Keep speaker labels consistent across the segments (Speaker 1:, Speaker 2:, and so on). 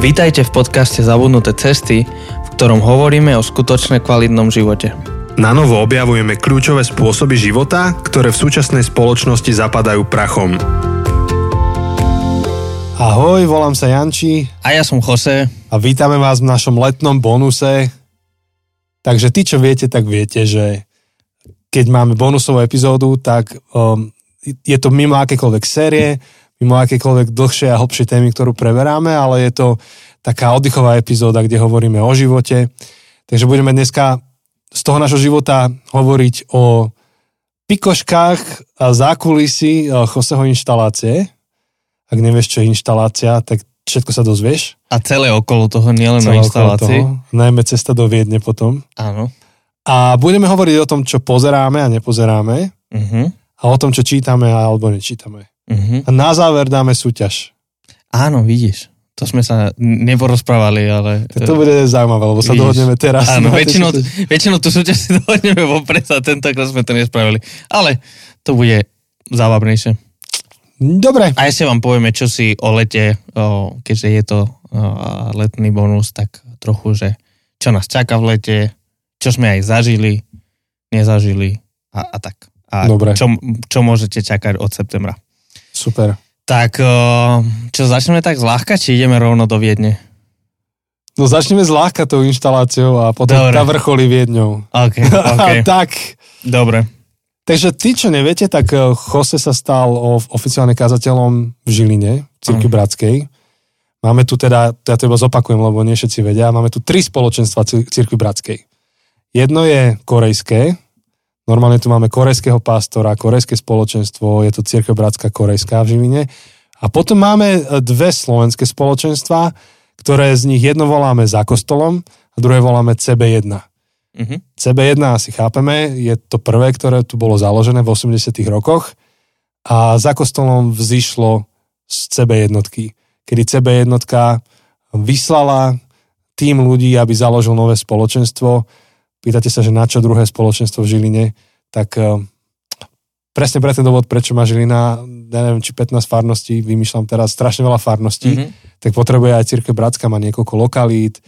Speaker 1: Vítajte v podcaste Zabudnuté cesty, v ktorom hovoríme o skutočne kvalitnom živote.
Speaker 2: Na novo objavujeme kľúčové spôsoby života, ktoré v súčasnej spoločnosti zapadajú prachom.
Speaker 3: Ahoj, volám sa Janči
Speaker 1: A ja som Jose.
Speaker 3: a vítame vás v našom letnom bonuse. Takže tí, čo viete, tak viete, že keď máme bonusovú epizódu, tak um, je to mimo akékoľvek série, mimo akékoľvek dlhšie a hlbšie témy, ktorú preberáme, ale je to taká oddychová epizóda, kde hovoríme o živote. Takže budeme dneska z toho našho života hovoriť o pikoškách a zákulisí eh, Joseho inštalácie. Ak nevieš, čo je inštalácia, tak všetko sa dozvieš.
Speaker 1: A celé okolo toho, nielen o inštalácii.
Speaker 3: toho. Najmä cesta do Viedne potom.
Speaker 1: Áno.
Speaker 3: A budeme hovoriť o tom, čo pozeráme a nepozeráme
Speaker 1: Uh-huh.
Speaker 3: a o tom, čo čítame alebo nečítame.
Speaker 1: Uh-huh.
Speaker 3: A na záver dáme súťaž.
Speaker 1: Áno, vidíš. To sme sa neporozprávali, ale...
Speaker 3: Tak to bude zaujímavé, lebo sa
Speaker 1: Vidíš.
Speaker 3: dohodneme teraz.
Speaker 1: Áno, väčšinou, väčšinou tú súťaž si dohodneme vopred a tentokrát sme to nespravili. Ale to bude zábavnejšie.
Speaker 3: Dobre,
Speaker 1: A ešte vám povieme, čo si o lete, o, keďže je to o, letný bonus, tak trochu, že čo nás čaká v lete, čo sme aj zažili, nezažili a, a tak. A
Speaker 3: Dobre.
Speaker 1: Čo, čo môžete čakať od septembra.
Speaker 3: Super.
Speaker 1: Tak, o, čo začneme tak zľahka, či ideme rovno do Viedne?
Speaker 3: No začneme zľahka tou inštaláciou a potom
Speaker 1: Dobre.
Speaker 3: tá vrcholí Viedňou.
Speaker 1: OK, OK,
Speaker 3: tak,
Speaker 1: dobre.
Speaker 3: takže tí, čo neviete, tak eh, Jose sa stal of- oficiálne kazateľom v Žiline, v Cirky
Speaker 1: Mhm.
Speaker 3: Bratskej. Máme tu teda, ja to iba zopakujem, lebo nie všetci vedia, máme tu tri spoločenstva Cir- Cirkvi Bratskej. Jedno je korejské, normálne tu máme korejského pastora, korejské spoločenstvo, je to Cirkev Bratská korejská v Žiline. A potom máme eh, dve slovenské spoločenstva, ktoré z nich jedno voláme za kostolom a druhé voláme CB1.
Speaker 1: Mhm.
Speaker 3: CB1 asi chápeme, je to prvé, ktoré tu bolo založené v 80 rokoch a za kostolom vzýšlo z CB jednotky, kedy CB jednotka vyslala tým ľudí, aby založil nové spoločenstvo. Pýtate sa, že na čo druhé spoločenstvo v Žiline, tak eh, presne pre ten dôvod, prečo má Žilina, ja neviem, či 15 farností, vymýšľam teraz strašne veľa farností,
Speaker 1: Mhm.
Speaker 3: tak potrebuje aj Církev Bratská, má niekoľko lokalít,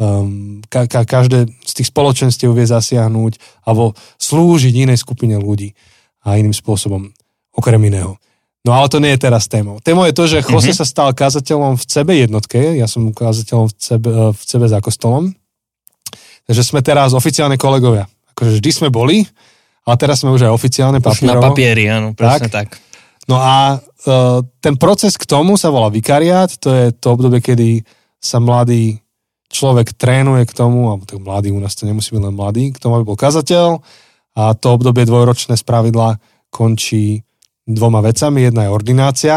Speaker 3: um, ka, ka, každé z tých spoločenstiev vie zasiahnuť alebo slúžiť inej skupine ľudí a iným spôsobom, okrem iného. No ale to nie je teraz témou. Témou je to, že Jose
Speaker 1: Mhm.
Speaker 3: sa stal kazateľom v CB jednotke, ja som kazateľom v CB, eh, v CB za kostolom, takže sme teraz oficiálne kolegovia. Akože vždy sme boli, ale teraz sme už aj oficiálne
Speaker 1: Už na
Speaker 3: papierovo.
Speaker 1: papieri, áno, presne tak.
Speaker 3: No a uh, ten proces k tomu sa volá vikariát, to je to obdobie, kedy sa mladý človek trénuje k tomu, alebo tak mladý, u nás to nemusí byť len mladý, k tomu, aby bol kazateľ a to obdobie dvojročné z pravidla končí dvoma vecami. Jedna je ordinácia,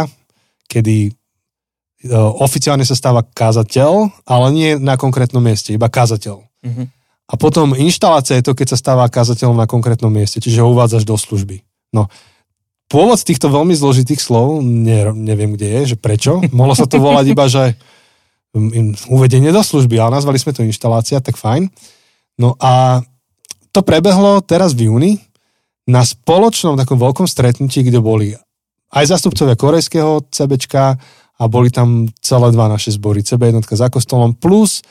Speaker 3: kedy uh, oficiálne sa stáva kazateľ, ale nie na konkrétnom mieste, iba kazateľ.
Speaker 1: Mhm.
Speaker 3: A potom inštalácia je to, keď sa stáva kazateľom na konkrétnom mieste, čiže ho uvádzaš do služby. No, pôvod týchto veľmi zložitých slov, ne, neviem, kde je, že prečo. Mohlo sa to volať iba, že im- uvedenie do služby, ale nazvali sme to inštalácia, tak fajn. No a to prebehlo teraz v júni na spoločnom takom veľkom stretnutí, kde boli aj zastupcovia korejského CBčka a boli tam celé dva naše zbory, CB jednotka za kostolom, plus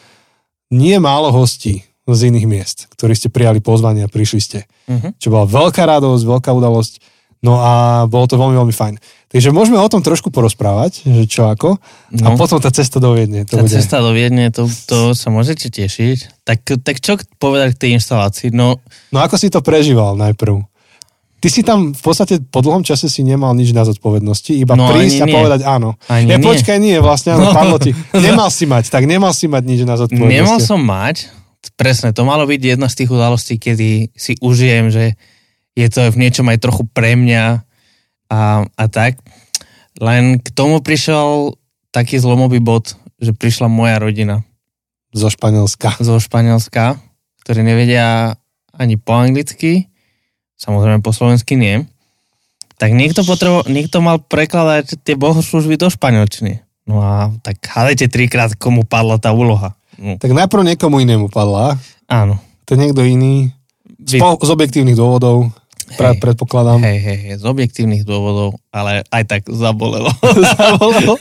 Speaker 3: nie málo hostí z iných miest, ktorí ste prijali pozvanie a prišli ste
Speaker 1: Mhm.
Speaker 3: čo bola veľká radosť, veľká udalosť. No a bolo to veľmi, veľmi fajn. Takže môžeme o tom trošku porozprávať, že čo ako. No. A potom tá cesta do Viedne. To
Speaker 1: Tá
Speaker 3: bude.
Speaker 1: cesta do Viedne, to, to sa môžete tešiť. Tak, tak čo povedať k tej inštalácii? No,
Speaker 3: No ako si to prežíval najprv? Ty si tam v podstate po dlhom čase si nemal nič na zodpovednosti, iba
Speaker 1: No,
Speaker 3: prísť a
Speaker 1: nie.
Speaker 3: povedať áno.
Speaker 1: Ani
Speaker 3: ja,
Speaker 1: nie.
Speaker 3: počkaj, nie, vlastne áno,
Speaker 1: No.
Speaker 3: padlo ti. Nemal si mať, tak nemal si mať nič na zodpovednosti.
Speaker 1: nemal som mať, presne, to malo byť jedna z tých udalostí, kedy si užijem, že je to v niečom aj trochu pre mňa a, a tak. Len k tomu prišiel taký zlomový bod, že prišla moja rodina
Speaker 3: Zo Španielska.
Speaker 1: zo Španielska, ktorí nevedia ani po anglicky, samozrejme po slovensky nie. Tak niekto, potrebo, niekto mal prekladať tie bohoslužby do španielčiny. No a tak hádajte trikrát, komu padla tá úloha. No,
Speaker 3: Tak najprv niekomu inému padla.
Speaker 1: áno.
Speaker 3: To niekto iný. Z, po, z objektívnych dôvodov.
Speaker 1: Hej.
Speaker 3: predpokladám.
Speaker 1: Hej, hej, hej, z objektívnych dôvodov, ale aj tak zabolelo.
Speaker 3: Zabolelo?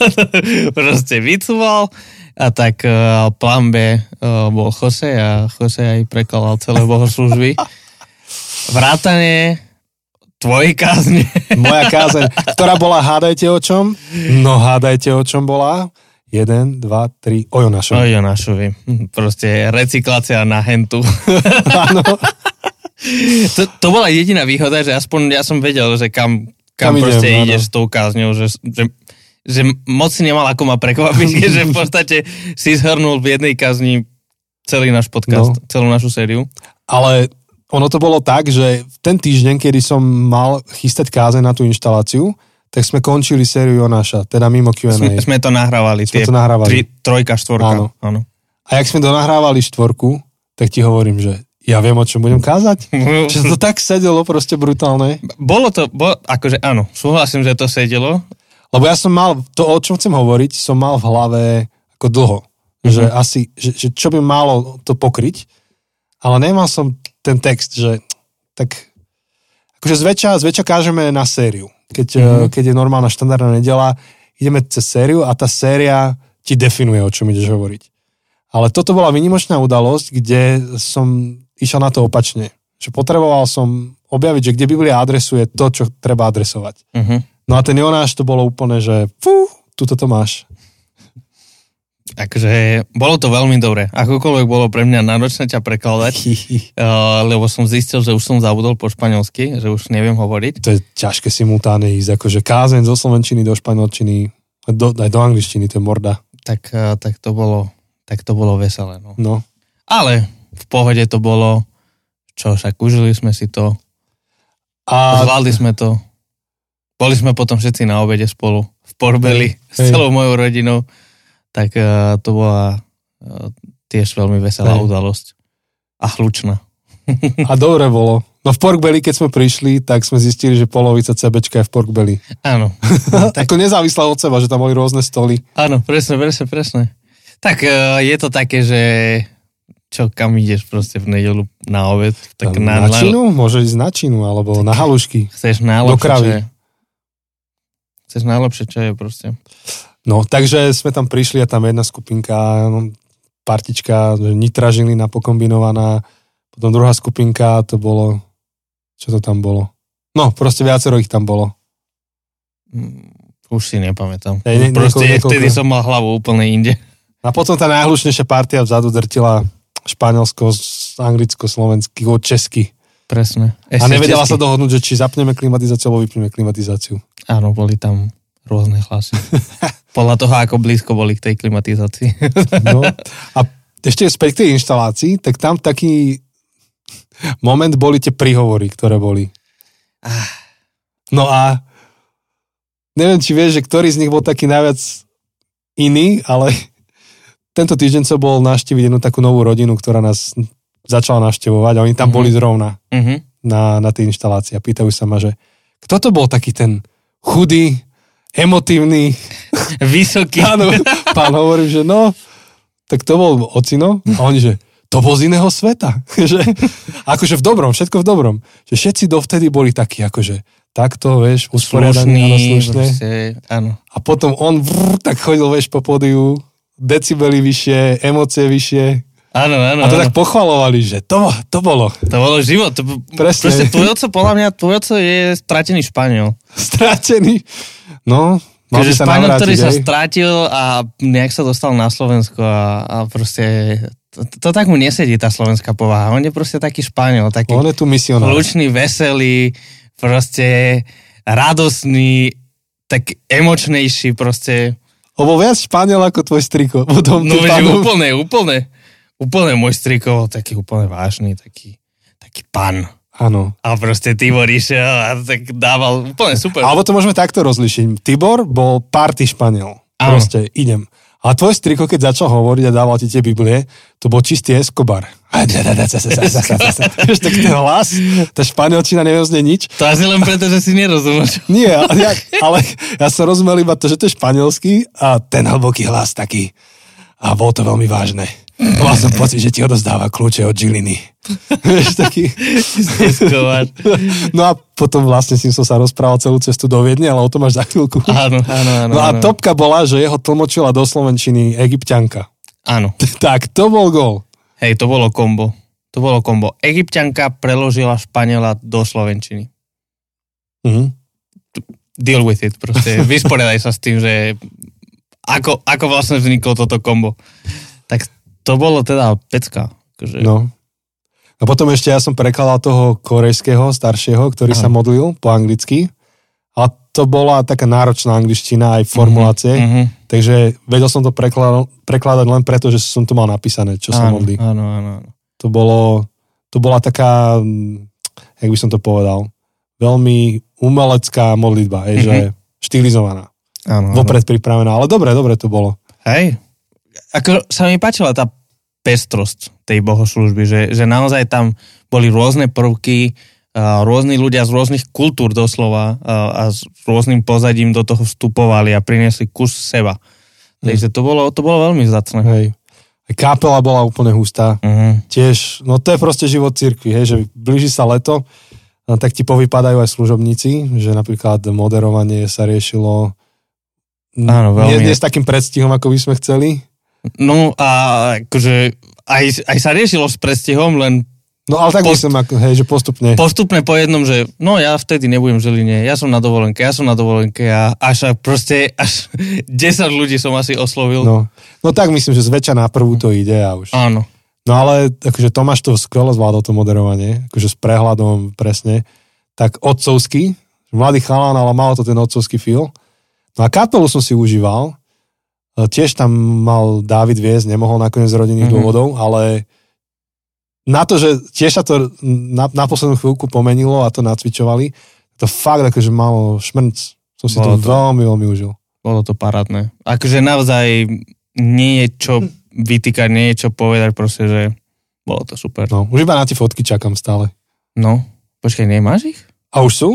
Speaker 1: Proste vycúval. A tak uh, plán B uh, bol Jose a Jose aj prekladal celé bohoslužby. Vrátanie tvojej kázne.
Speaker 3: Moja kázeň, ktorá bola, hádajte o čom? No hádajte o čom bola. Jeden, dva, tri, o Jonášovi.
Speaker 1: O Jonášovi. Proste recyklácia na hentu. To, to bola jediná výhoda, že aspoň ja som vedel, že kam, kam,
Speaker 3: Kam idem,
Speaker 1: proste
Speaker 3: áno.
Speaker 1: ideš s tou kázňou, že, že, že moc si nemal ako ma prekvapiť, že v podstate si zhrnul v jednej kázni celý náš podcast,
Speaker 3: No.
Speaker 1: celú našu sériu.
Speaker 3: Ale ono to bolo tak, že ten týždeň, kedy som mal chystať kázeň na tú inštaláciu, tak sme končili sériu Jonáša, teda mimo Q&A.
Speaker 1: Sme, sme to nahrávali.
Speaker 3: Sme
Speaker 1: tie
Speaker 3: to nahrávali.
Speaker 1: Tri, trojka, štvorka.
Speaker 3: Áno.
Speaker 1: áno.
Speaker 3: A jak sme donahrávali štvorku, tak ti hovorím, že ja viem, o čom budem kázať. Že to tak sedelo proste brutálne.
Speaker 1: Bolo to, bo, akože áno, súhlasím, že to sedelo.
Speaker 3: Lebo ja som mal, to o čom chcem hovoriť, som mal v hlave ako dlho. Že asi, že, že čo by malo to pokryť, ale nemal som ten text, že tak akože zväčša, zväčša kážeme na sériu. Keď, mm-hmm. keď je normálna štandardná nedela, ideme cez sériu a tá séria ti definuje, o čom ideš hovoriť. Ale toto bola výnimočná udalosť, kde som išiel na to opačne. Že potreboval som objaviť, že kde Biblia adresuje to, čo treba adresovať.
Speaker 1: Uh-huh.
Speaker 3: No a ten Jonáš to bolo úplne, že fú, tuto to máš.
Speaker 1: Akože bolo to veľmi dobre. Akokoľvek bolo pre mňa náročné ťa prekladať, uh, lebo som zistil, že už som zabudol po španielsky, že už neviem hovoriť.
Speaker 3: To je ťažké simultáne ísť, akože kázeň zo slovenčiny do španielčiny, do, aj do angličtiny, to je morda.
Speaker 1: Tak, uh, tak, to bolo, tak to bolo veselé. No.
Speaker 3: No.
Speaker 1: Ale v pohode to bolo, čo však užili sme si to,
Speaker 3: A
Speaker 1: zvládli sme to. Boli sme potom všetci na obede spolu v Porbeli s
Speaker 3: Hej.
Speaker 1: celou mojou rodinou. Tak uh, to bola uh, tiež veľmi veselá
Speaker 3: Hej.
Speaker 1: udalosť. A chlučná.
Speaker 3: a dobre bolo. No v Porkbelly, keď sme prišli, tak sme zistili, že polovica CBčka je v Porkbelly.
Speaker 1: Áno.
Speaker 3: tak... Ako nezávisle od seba, že tam boli rôzne stoly.
Speaker 1: Áno, presne, presne, presne. Tak uh, je to také, že čo, kam ideš proste v nedelu na obed? Tak
Speaker 3: na, na činu? Môže ísť na činu, alebo na halušky.
Speaker 1: Chceš
Speaker 3: Do
Speaker 1: najlepšie,
Speaker 3: kravy.
Speaker 1: čo je. Chceš najlepšie, čo je proste.
Speaker 3: No, takže sme tam prišli a tam jedna skupinka, no, partička, Nitra Žilina pokombinovaná, potom druhá skupinka, to bolo, čo to tam bolo? No, proste viacero ich tam bolo.
Speaker 1: Mm, Už si nepamätám.
Speaker 3: Hej, ne-
Speaker 1: proste
Speaker 3: niekoľko-
Speaker 1: vtedy som mal hlavu úplne inde.
Speaker 3: A potom tá najhlušnejšia partia vzadu drtila Španielsko, Anglicko, Slovenský, od Česky.
Speaker 1: Presne.
Speaker 3: A nevedela sa
Speaker 1: česky.
Speaker 3: dohodnúť, že či zapneme klimatizáciu alebo vypneme klimatizáciu.
Speaker 1: Áno, boli tam rôzne hlasy. Podľa toho, ako blízko boli k tej klimatizácii.
Speaker 3: No. A ešte späť k tej inštalácii, tak tam taký moment boli tie príhovory, ktoré boli. No a neviem, či vieš, že ktorý z nich bol taký najviac iný, ale tento týždeň som bol navštíviť jednu takú novú rodinu, ktorá nás začala navštevovať a oni tam
Speaker 1: Mhm.
Speaker 3: boli zrovna
Speaker 1: uh-huh.
Speaker 3: na, na tej inštalácii a pýtajú sa ma, že kto to bol taký ten chudý, emotívny,
Speaker 1: Vysoký.
Speaker 3: Áno, pán hovorí, že no, tak to bol ocino. A oni, že to bol z iného sveta. že, akože v dobrom, všetko v dobrom. Že všetci dovtedy boli takí, akože takto, vieš, usporiadaní, áno.
Speaker 1: Proste, áno.
Speaker 3: A potom on vrr, tak chodil, vieš, po pódiu, decibely vyššie, emócie vyššie.
Speaker 1: Áno, áno.
Speaker 3: A to
Speaker 1: áno.
Speaker 3: tak pochvalovali, že to, to bolo
Speaker 1: To bolo život. To,
Speaker 3: Presne.
Speaker 1: Proste tvoj oco, podľa mňa, tvoj oco je stratený Španiel.
Speaker 3: stratený. No, mal by sa
Speaker 1: Španiel, ktorý
Speaker 3: navrátiť,
Speaker 1: sa strátil a nejak sa dostal na Slovensko a, a proste to, to tak mu nesedí tá slovenská povaha. On je proste taký Španiel, taký
Speaker 3: On je tu misionár.
Speaker 1: hlučný, veselý, proste radosný, tak emočnejší proste.
Speaker 3: On bol viac Španiel ako tvoj striko. Potom
Speaker 1: No veď úplne, úplne, úplne môj striko, taký úplne vážny, taký, taký pan.
Speaker 3: Áno.
Speaker 1: A proste Tibor išiel a tak dával úplne super.
Speaker 3: Alebo to môžeme takto rozlišiť. Tibor bol party Španiel.
Speaker 1: Áno.
Speaker 3: Proste, idem. A tvoj striko, keď začal hovoriť a dával ti tie Biblie, to bol čistý Escobar. Vieš, tak ten hlas, tá španielčina neviem z nej nič.
Speaker 1: To asi len preto, že si nerozumieš.
Speaker 3: Nie, ale ja, ale ja som rozumel iba to, že to je španielský a ten hlboký hlas taký. A bolo to veľmi vážne. Mal som pocit, že ti odozdáva kľúče od Žiliny. Vieš, taký... No a potom vlastne s ním som sa rozprával celú cestu do Viedne, ale o tom až za chvíľku.
Speaker 1: Áno, áno, áno.
Speaker 3: No a
Speaker 1: áno.
Speaker 3: topka bola, že jeho tlmočila do Slovenčiny egyptianka.
Speaker 1: Áno.
Speaker 3: tak to bol gol.
Speaker 1: Hej, to bolo kombo. To bolo kombo. Egyptianka preložila Španiela do Slovenčiny.
Speaker 3: Mhm.
Speaker 1: Deal with it, proste. Vysporiadaj sa s tým, že ako, ako vlastne vzniklo toto kombo. Tak to bolo teda pecka. Akože...
Speaker 3: No. A potom ešte ja som prekladal toho korejského, staršieho, ktorý
Speaker 1: Áno.
Speaker 3: sa modlil po anglicky. A to bola taká náročná angličtina, aj formulácie.
Speaker 1: Mhm.
Speaker 3: Takže vedel som to prekladať, prekladať len preto, že som to mal napísané, čo sa
Speaker 1: áno,
Speaker 3: modlí.
Speaker 1: áno, áno, áno.
Speaker 3: To bolo, to bola taká, jak by som to povedal, veľmi umelecká modlitba, hej,
Speaker 1: Mhm.
Speaker 3: že štilizovaná,
Speaker 1: áno, áno.
Speaker 3: vopred pripravená, ale dobre, dobre to bolo.
Speaker 1: Hej. Ako sa mi páčila tá pestrosť tej bohoslužby, že, že naozaj tam boli rôzne prvky, rôzni ľudia z rôznych kultúr doslova a, s rôznym pozadím do toho vstupovali a priniesli kus seba. Takže to bolo, to bolo veľmi zacné.
Speaker 3: Hej. Aj bola úplne hustá.
Speaker 1: Uh-huh.
Speaker 3: Tiež, no to je proste život cirkvi, hej, že blíži sa leto, tak ti povypadajú aj služobníci, že napríklad moderovanie sa riešilo
Speaker 1: Áno,
Speaker 3: nie,
Speaker 1: veľmi.
Speaker 3: nie s takým predstihom, ako by sme chceli.
Speaker 1: No a akože aj, aj sa riešilo s prestihom, len
Speaker 3: No ale tak
Speaker 1: Post-
Speaker 3: myslím, hej, že postupne.
Speaker 1: postupne po jednom, že no ja vtedy nebudem v Žiline, ja som na dovolenke, ja som na dovolenke a až a proste až 10 ľudí som asi oslovil.
Speaker 3: No, no tak myslím, že zväčša na prvú to ide a už.
Speaker 1: Áno.
Speaker 3: No ale akože Tomáš to skvelo zvládol to moderovanie, akože s prehľadom presne, tak otcovský, mladý chalán, ale malo to ten otcovský feel. No a kapelu som si užíval, tiež tam mal Dávid viesť, nemohol nakoniec z rodinných
Speaker 1: Mhm.
Speaker 3: mm-hmm. dôvodov, ale na to, že tiež sa to na, na poslednú chvíľku pomenilo a to nacvičovali, to fakt akože malo šmrnc. Som si
Speaker 1: Bolo
Speaker 3: to
Speaker 1: to.
Speaker 3: veľmi, veľmi užil.
Speaker 1: Bolo to parádne. Akože naozaj nie je čo vytýkať, nie je čo povedať, proste, že bolo to super.
Speaker 3: No, už iba na tie fotky čakám stále.
Speaker 1: No, počkaj, nemáš ich?
Speaker 3: A už sú?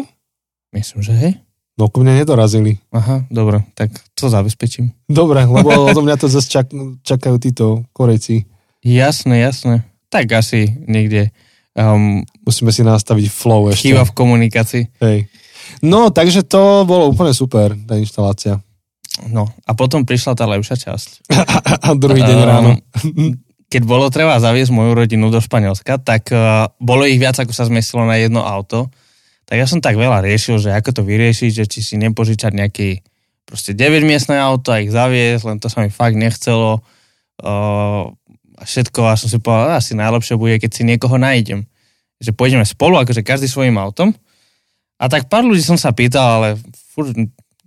Speaker 1: Myslím, že hej.
Speaker 3: No ku mne nedorazili.
Speaker 1: Aha, dobre, tak to zabezpečím.
Speaker 3: Dobre, lebo odo mňa to zase čak, čakajú títo Korejci.
Speaker 1: Jasné, jasné. Tak asi niekde um,
Speaker 3: Musíme si nastaviť flow ešte.
Speaker 1: chýba v komunikácii.
Speaker 3: Hej. No, takže to bolo úplne super, tá inštalácia.
Speaker 1: No, a potom prišla tá lepšia časť.
Speaker 3: A druhý deň
Speaker 1: Ehm,
Speaker 3: ráno.
Speaker 1: Keď bolo treba zaviesť moju rodinu do Španielska, tak uh, bolo ich viac, ako sa zmestilo na jedno auto. Tak ja som tak veľa riešil, že ako to vyriešiť, že či si nepožičať nejaký proste 9-miestne auto a ich zaviesť, len to sa mi fakt nechcelo. Uh, a všetko a som si povedal, asi najlepšie bude, keď si niekoho nájdem. Že pôjdeme spolu, akože každý svojim autom. A tak pár ľudí som sa pýtal, ale furt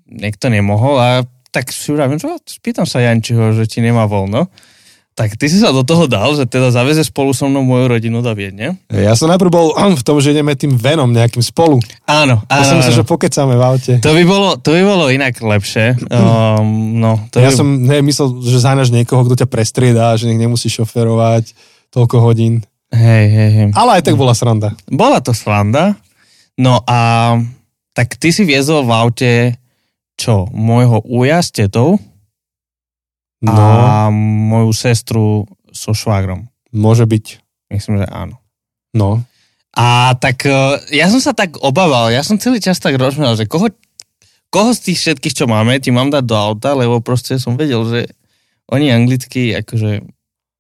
Speaker 1: niekto nemohol a tak si uravím, že spýtam sa Jančiho, že či nemá voľno. Tak ty si sa do toho dal, že teda zaveze spolu so mnou moju rodinu do Viedne.
Speaker 3: Ja som najprv bol v tom, že ideme tým venom nejakým spolu.
Speaker 1: Áno,
Speaker 3: Ja
Speaker 1: áno.
Speaker 3: som myslel,
Speaker 1: áno.
Speaker 3: že pokecáme v aute.
Speaker 1: To by bolo, to by bolo inak lepšie. Um, no, to
Speaker 3: Ja
Speaker 1: by...
Speaker 3: som hej, myslel, že zahnáš niekoho, kto ťa prestriedá, že nech nemusí šoferovať toľko hodín.
Speaker 1: Hej, hej, hej.
Speaker 3: Ale aj tak bola sranda.
Speaker 1: Bola to sranda. No a tak ty si viezol v aute čo? Môjho uja s tetou
Speaker 3: No,
Speaker 1: a moju sestru so švagrom.
Speaker 3: môže byť.
Speaker 1: Myslím, že áno.
Speaker 3: No.
Speaker 1: A tak e, ja som sa tak obával, ja som celý čas tak rozmýšľal, že koho, koho z tých všetkých, čo máme, ti mám dať do auta, lebo proste som vedel, že oni anglicky akože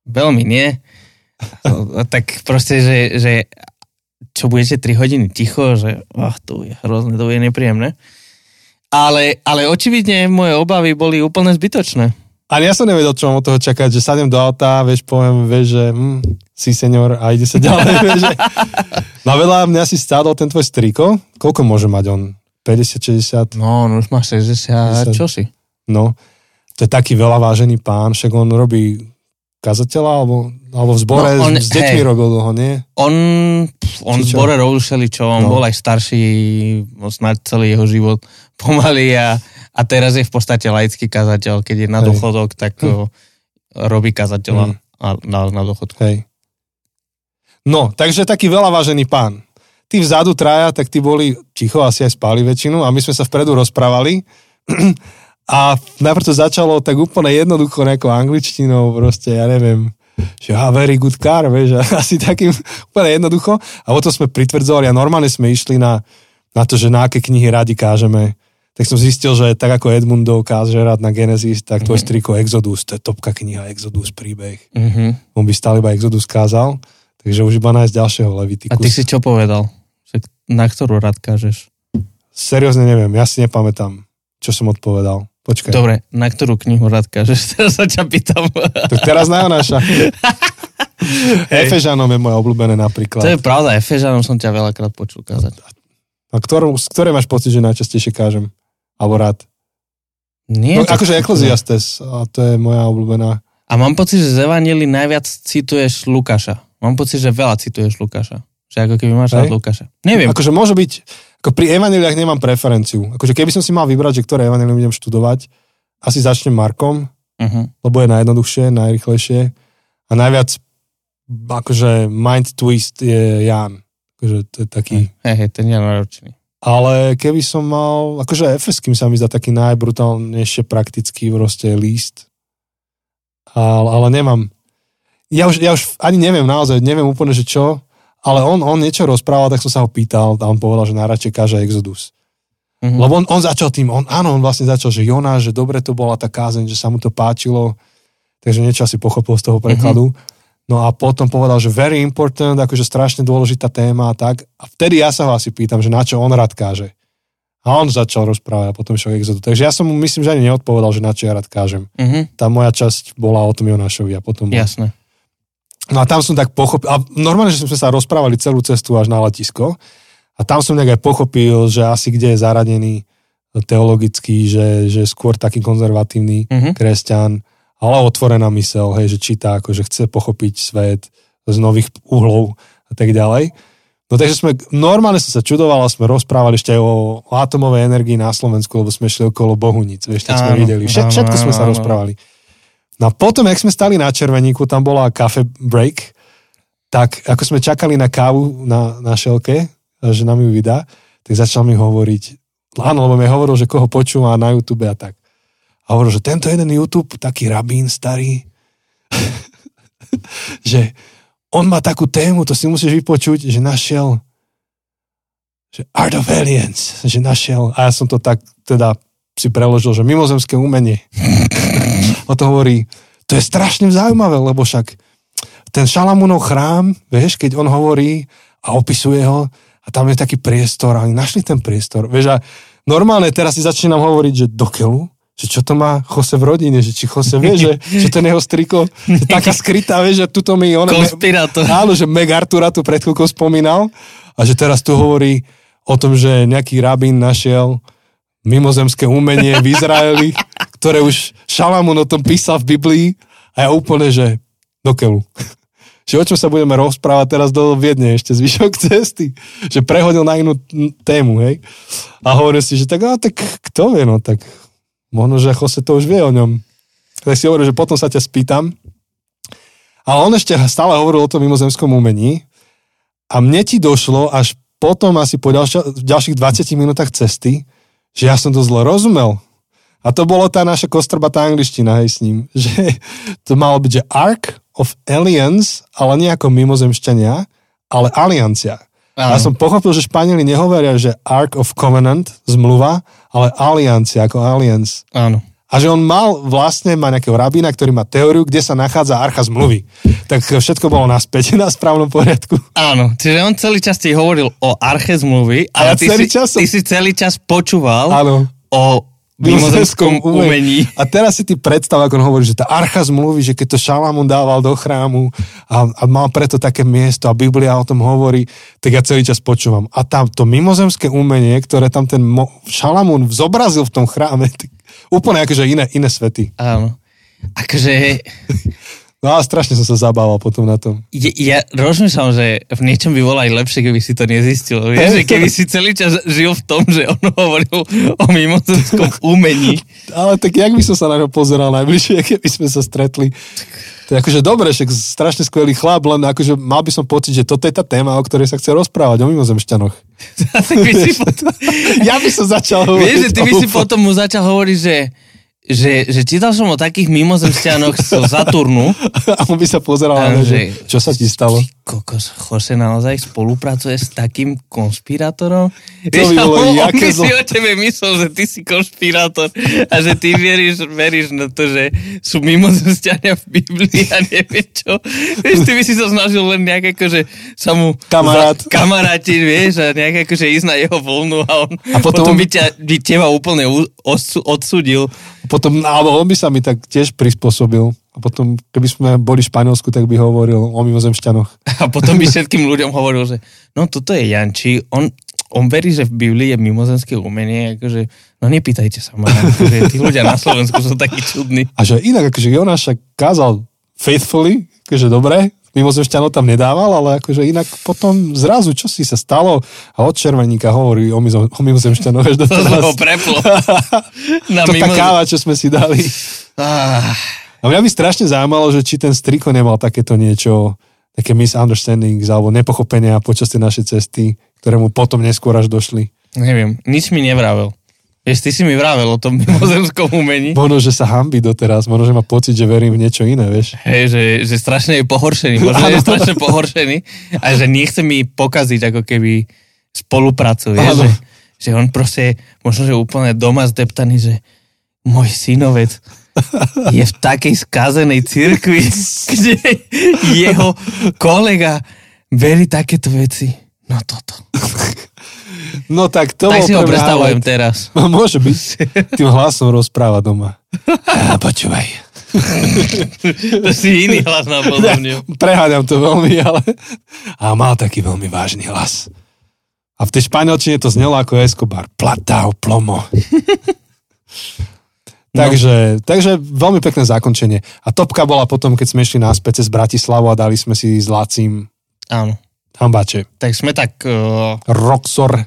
Speaker 1: veľmi nie. Tak proste, že, že čo budete 3 hodiny ticho, že oh, to je hrozné, to je nepríjemné. Ale, ale očividne moje obavy boli úplne zbytočné.
Speaker 3: Ale ja som nevedel, čo mám od toho čakať, že sadnem do auta, vieš, poviem, vieš, že hm, si senior a ide sa ďalej, vieš, že... No a vedľa mňa si stádol ten tvoj striko. Koľko môže mať on? 50, 60?
Speaker 1: No, on už má 60,
Speaker 3: 60.
Speaker 1: čo si?
Speaker 3: No. To je taký veľa vážený pán, však on robí kazateľa, alebo, alebo v zbore
Speaker 1: No, on-
Speaker 3: s deťmi
Speaker 1: hej.
Speaker 3: robil dlho, nie?
Speaker 1: On, on v
Speaker 3: čo?
Speaker 1: zbore robil všeličo, on
Speaker 3: No.
Speaker 1: bol aj starší no, snáď celý jeho život pomaly a, a teraz je v podstate laický kazateľ. Keď je na
Speaker 3: Hej.
Speaker 1: dôchodok, tak
Speaker 3: Hm.
Speaker 1: hm. robí kazateľa
Speaker 3: Hm.
Speaker 1: a, na, na dôchodku.
Speaker 3: Hej. No, takže taký veľa vážený pán. Tí vzadu traja, tak tí boli ticho, asi aj spali väčšinu a my sme sa vpredu rozprávali. A najprv to začalo tak úplne jednoducho nejakou angličtinou, proste, ja neviem, že a very good car, vieš, asi takým úplne jednoducho. A potom sme pritvrdzovali a normálne sme išli na, na to, že na aké knihy radi kážeme. Tak som zistil, že tak ako Edmundo káže rád na Genesis, tak tvoj
Speaker 1: Mhm.
Speaker 3: striko Exodus, to je topka kniha Exodus príbeh.
Speaker 1: Mhm.
Speaker 3: On by stále iba Exodus kázal, takže už iba nájsť ďalšieho
Speaker 1: A
Speaker 3: Levitikus.
Speaker 1: ty si čo povedal? Na ktorú rád kážeš?
Speaker 3: Seriózne neviem, ja si nepamätám, čo som odpovedal. Počkaj,
Speaker 1: Dobre, na ktorú knihu rád kážeš? Teraz sa ťa pýtam.
Speaker 3: tak teraz na Jonáša. Efežanom je moje obľúbené napríklad.
Speaker 1: To je pravda, Efežanom som ťa veľakrát počul kázať.
Speaker 3: A ktorú, z ktorej máš pocit, že najčastejšie kážem? Alebo rád?
Speaker 1: Nie,
Speaker 3: No,
Speaker 1: to-
Speaker 3: akože Ecclesiastes, a to je moja obľúbená.
Speaker 1: A mám pocit, že z Evangeli najviac cituješ Lukáša. Mám pocit, že veľa cituješ Lukáša. Že ako keby máš rád. Lukáša. Neviem.
Speaker 3: Akože môže byť, ako pri evaneliách nemám preferenciu. Akože keby som si mal vybrať, že ktoré evanelium idem študovať, asi začnem Markom,
Speaker 1: Uh-huh.
Speaker 3: lebo je najjednoduchšie, najrychlejšie. A najviac akože mind twist je Jan. Akože to je taký...
Speaker 1: Hej, hej, ten je náročný.
Speaker 3: Ale keby som mal, akože Efeským sa mi zdá taký najbrutálnejšie praktický proste líst. Ale, ale nemám. Ja už, ja už ani neviem naozaj, neviem úplne, že čo, ale on, on niečo rozprával, tak som sa ho pýtal a on povedal, že najradšej káže Exodus.
Speaker 1: Uh-huh.
Speaker 3: Lebo on, on začal tým, on, áno, on vlastne začal, že Jonáš, že dobre to bola tá kázeň, že sa mu to páčilo, takže niečo asi pochopil z toho prekladu. No a potom povedal, že very important, akože strašne dôležitá téma a tak. A vtedy ja sa ho asi pýtam, že na čo on rád káže. A on začal rozprávať a potom išiel Exodu. Takže ja som mu myslím, že ani neodpovedal, že na čo ja rád kážem.
Speaker 1: Uh-huh.
Speaker 3: Tá moja časť bola o tom Jonášovi a potom...
Speaker 1: Jasné.
Speaker 3: No a tam som tak pochopil, a normálne, že sme sa rozprávali celú cestu až na letisko a tam som nejak aj pochopil, že asi kde je zaradený teologický, že, že skôr taký konzervatívny
Speaker 1: Uh-huh.
Speaker 3: kresťan, ale otvorená mysel, hej, že číta, akože chce pochopiť svet z nových uhlov a tak ďalej. No takže sme, normálne som sa čudoval a sme rozprávali ešte aj o, o atomovej energii na Slovensku, lebo sme šli okolo Bohunic, vieš, tak sme
Speaker 1: Áno,
Speaker 3: videli. Všet,
Speaker 1: áno,
Speaker 3: všetko sme sa
Speaker 1: áno.
Speaker 3: rozprávali. No a potom, jak sme stali na červeníku, tam bola kafe break, tak ako sme čakali na kávu na, na šelke, že nám ju vydá, tak začal mi hovoriť, áno, lebo mi hovoril, že koho počúva na YouTube a tak. A hovoril, že tento jeden YouTube, taký rabín starý, že on má takú tému, to si musíš vypočuť, že našiel že Art of Aliens, že našiel, a ja som to tak teda si preložil, že mimozemské umenie. On to hovorí, to je strašne zaujímavé, lebo však ten Šalamúnov chrám, vieš, keď on hovorí a opisuje ho a tam je taký priestor a oni našli ten priestor. Vieš, a normálne teraz si začínam hovoriť, že do keľu, že čo to má Jose v rodine, že či Jose vie, že, že ten jeho striko, že taká skrytá, vieš, že tuto mi on...
Speaker 1: Konspirátor.
Speaker 3: Áno, že Meg Artura tu pred chvíľkou spomínal a že teraz tu hovorí o tom, že nejaký rabín našiel mimozemské umenie v Izraeli, ktoré už Šalamún o tom písal v Biblii a ja úplne, že do keľu. Že o čom sa budeme rozprávať teraz do Viedne ešte zvyšok cesty. Že prehodil na inú tému, hej. A hovorím si, že tak, no, tak kto vie, no tak možno, že Jose to už vie o ňom. Tak si hovorím, že potom sa ťa spýtam. A on ešte stále hovoril o tom mimozemskom umení a mne ti došlo až potom asi po ďalšia, ďalších 20 minútach cesty, že ja som to zle rozumel. A to bolo tá naša kostrbatá angličtina, hej, s ním. Že to malo byť, že Ark of Aliens, ale nie ako mimozemšťania, ale aliancia. A ja som pochopil, že Španieli nehovoria, že Ark of Covenant, zmluva, ale aliancia, ako aliens.
Speaker 1: Áno.
Speaker 3: A že on mal vlastne, má nejakého rabína, ktorý má teóriu, kde sa nachádza archa zmluvy. Tak všetko bolo naspäť na správnom poriadku.
Speaker 1: Áno, čiže on celý čas ti hovoril o arche zmluvy,
Speaker 3: A ja
Speaker 1: ale ty,
Speaker 3: celý
Speaker 1: si,
Speaker 3: čas som-
Speaker 1: ty si celý čas počúval
Speaker 3: Áno.
Speaker 1: o mimozemskom umení.
Speaker 3: A teraz si ty predstav, ako on hovorí, že tá archa zmluvy, že keď to Šalamún dával do chrámu a, a mal preto také miesto a Biblia o tom hovorí, tak ja celý čas počúvam. A tam to mimozemské umenie, ktoré tam ten Mo- Šalamún zobrazil v tom chráme, tak úplne akože iné, iné svety.
Speaker 1: Áno. Akože,
Speaker 3: No a strašne som sa zabával potom na tom.
Speaker 1: ja, ja rozmýšľam, že v niečom by bolo aj lepšie, keby si to nezistil. Vieš, že keby si celý čas žil v tom, že on hovoril o mimozemskom umení.
Speaker 3: Ale tak jak by som sa na ňo pozeral najbližšie, keby sme sa stretli. To je akože dobre, však strašne skvelý chlap, len akože mal by som pocit, že toto je tá téma, o ktorej sa chce rozprávať, o mimozemšťanoch.
Speaker 1: tak by si potom,
Speaker 3: Ja by som začal hovoriť.
Speaker 1: vieš, že ty by si potom mu začal hovoriť, že že, že čítal som o takých mimozemšťanoch z Saturnu.
Speaker 3: A on by sa pozeral
Speaker 1: A
Speaker 3: že- čo sa ti stalo.
Speaker 1: Kokos, Jose naozaj spolupracuje s takým konspirátorom?
Speaker 3: To by bolo
Speaker 1: on
Speaker 3: jaké
Speaker 1: by si o tebe myslel, že ty si konšpirátor a že ty veríš, veríš na to, že sú mimozemšťania v Biblii a neviem čo. Vieš, ty by si sa snažil len nejak akože sa mu
Speaker 3: Kamarát.
Speaker 1: za, kamarátiť, vieš, a nejak akože ísť na jeho voľnu a on
Speaker 3: A potom-
Speaker 1: potom, by, ťa, by teba úplne odsudil.
Speaker 3: Potom, alebo on by sa mi tak tiež prispôsobil. A potom, keby sme boli v Španielsku, tak by hovoril o mimozemšťanoch.
Speaker 1: A potom by všetkým ľuďom hovoril, že no toto je Janči, on, on verí, že v Biblii je mimozemské umenie, akože, no nepýtajte sa ma, akože tí ľudia na Slovensku sú takí čudní.
Speaker 3: A že inak, akože Jonáš však kázal faithfully, akože dobre, mimozemšťanov tam nedával, ale akože inak potom zrazu, čo si sa stalo a od červeníka hovorí o, mizo, o mimozemšťanoch až do
Speaker 1: To
Speaker 3: teraz.
Speaker 1: preplo. Na
Speaker 3: To tá
Speaker 1: mimo...
Speaker 3: káva, čo sme si dali.
Speaker 1: Ah,
Speaker 3: A mňa by strašne zaujímalo, že či ten striko nemal takéto niečo, také misunderstandings alebo nepochopenia počas tej našej cesty, ktoré mu potom neskôr až došli.
Speaker 1: neviem, nič mi nevravel. Vieš, ty si mi vravel o tom mimozemskom umení.
Speaker 3: Možno, že sa hambí doteraz, možno, že má pocit, že verím v niečo iné, vieš.
Speaker 1: Hej, že, že strašne je pohoršený, možno že je strašne pohoršený a že nechce mi pokaziť ako keby spoluprácu, vieš, že, že on proste, možno, že úplne doma zdeptaný, že môj synovec je v takej skazenej cirkvi, kde jeho kolega verí takéto veci. No toto.
Speaker 3: No tak to
Speaker 1: tak si ho predstavujem teraz.
Speaker 3: No, môže byť. Tým hlasom rozpráva doma. A počúvaj.
Speaker 1: To si iný hlas napodobnil.
Speaker 3: Preháňam to veľmi, ale... A mal taký veľmi vážny hlas. A v tej španielčine to znelo ako Escobar. Platao plomo.
Speaker 1: No.
Speaker 3: takže, takže veľmi pekné zakončenie. A topka bola potom, keď sme išli naspäť cez Bratislavu a dali sme si s Lacím
Speaker 1: Áno.
Speaker 3: hambače.
Speaker 1: Tak sme tak... Uh,
Speaker 3: Roxor.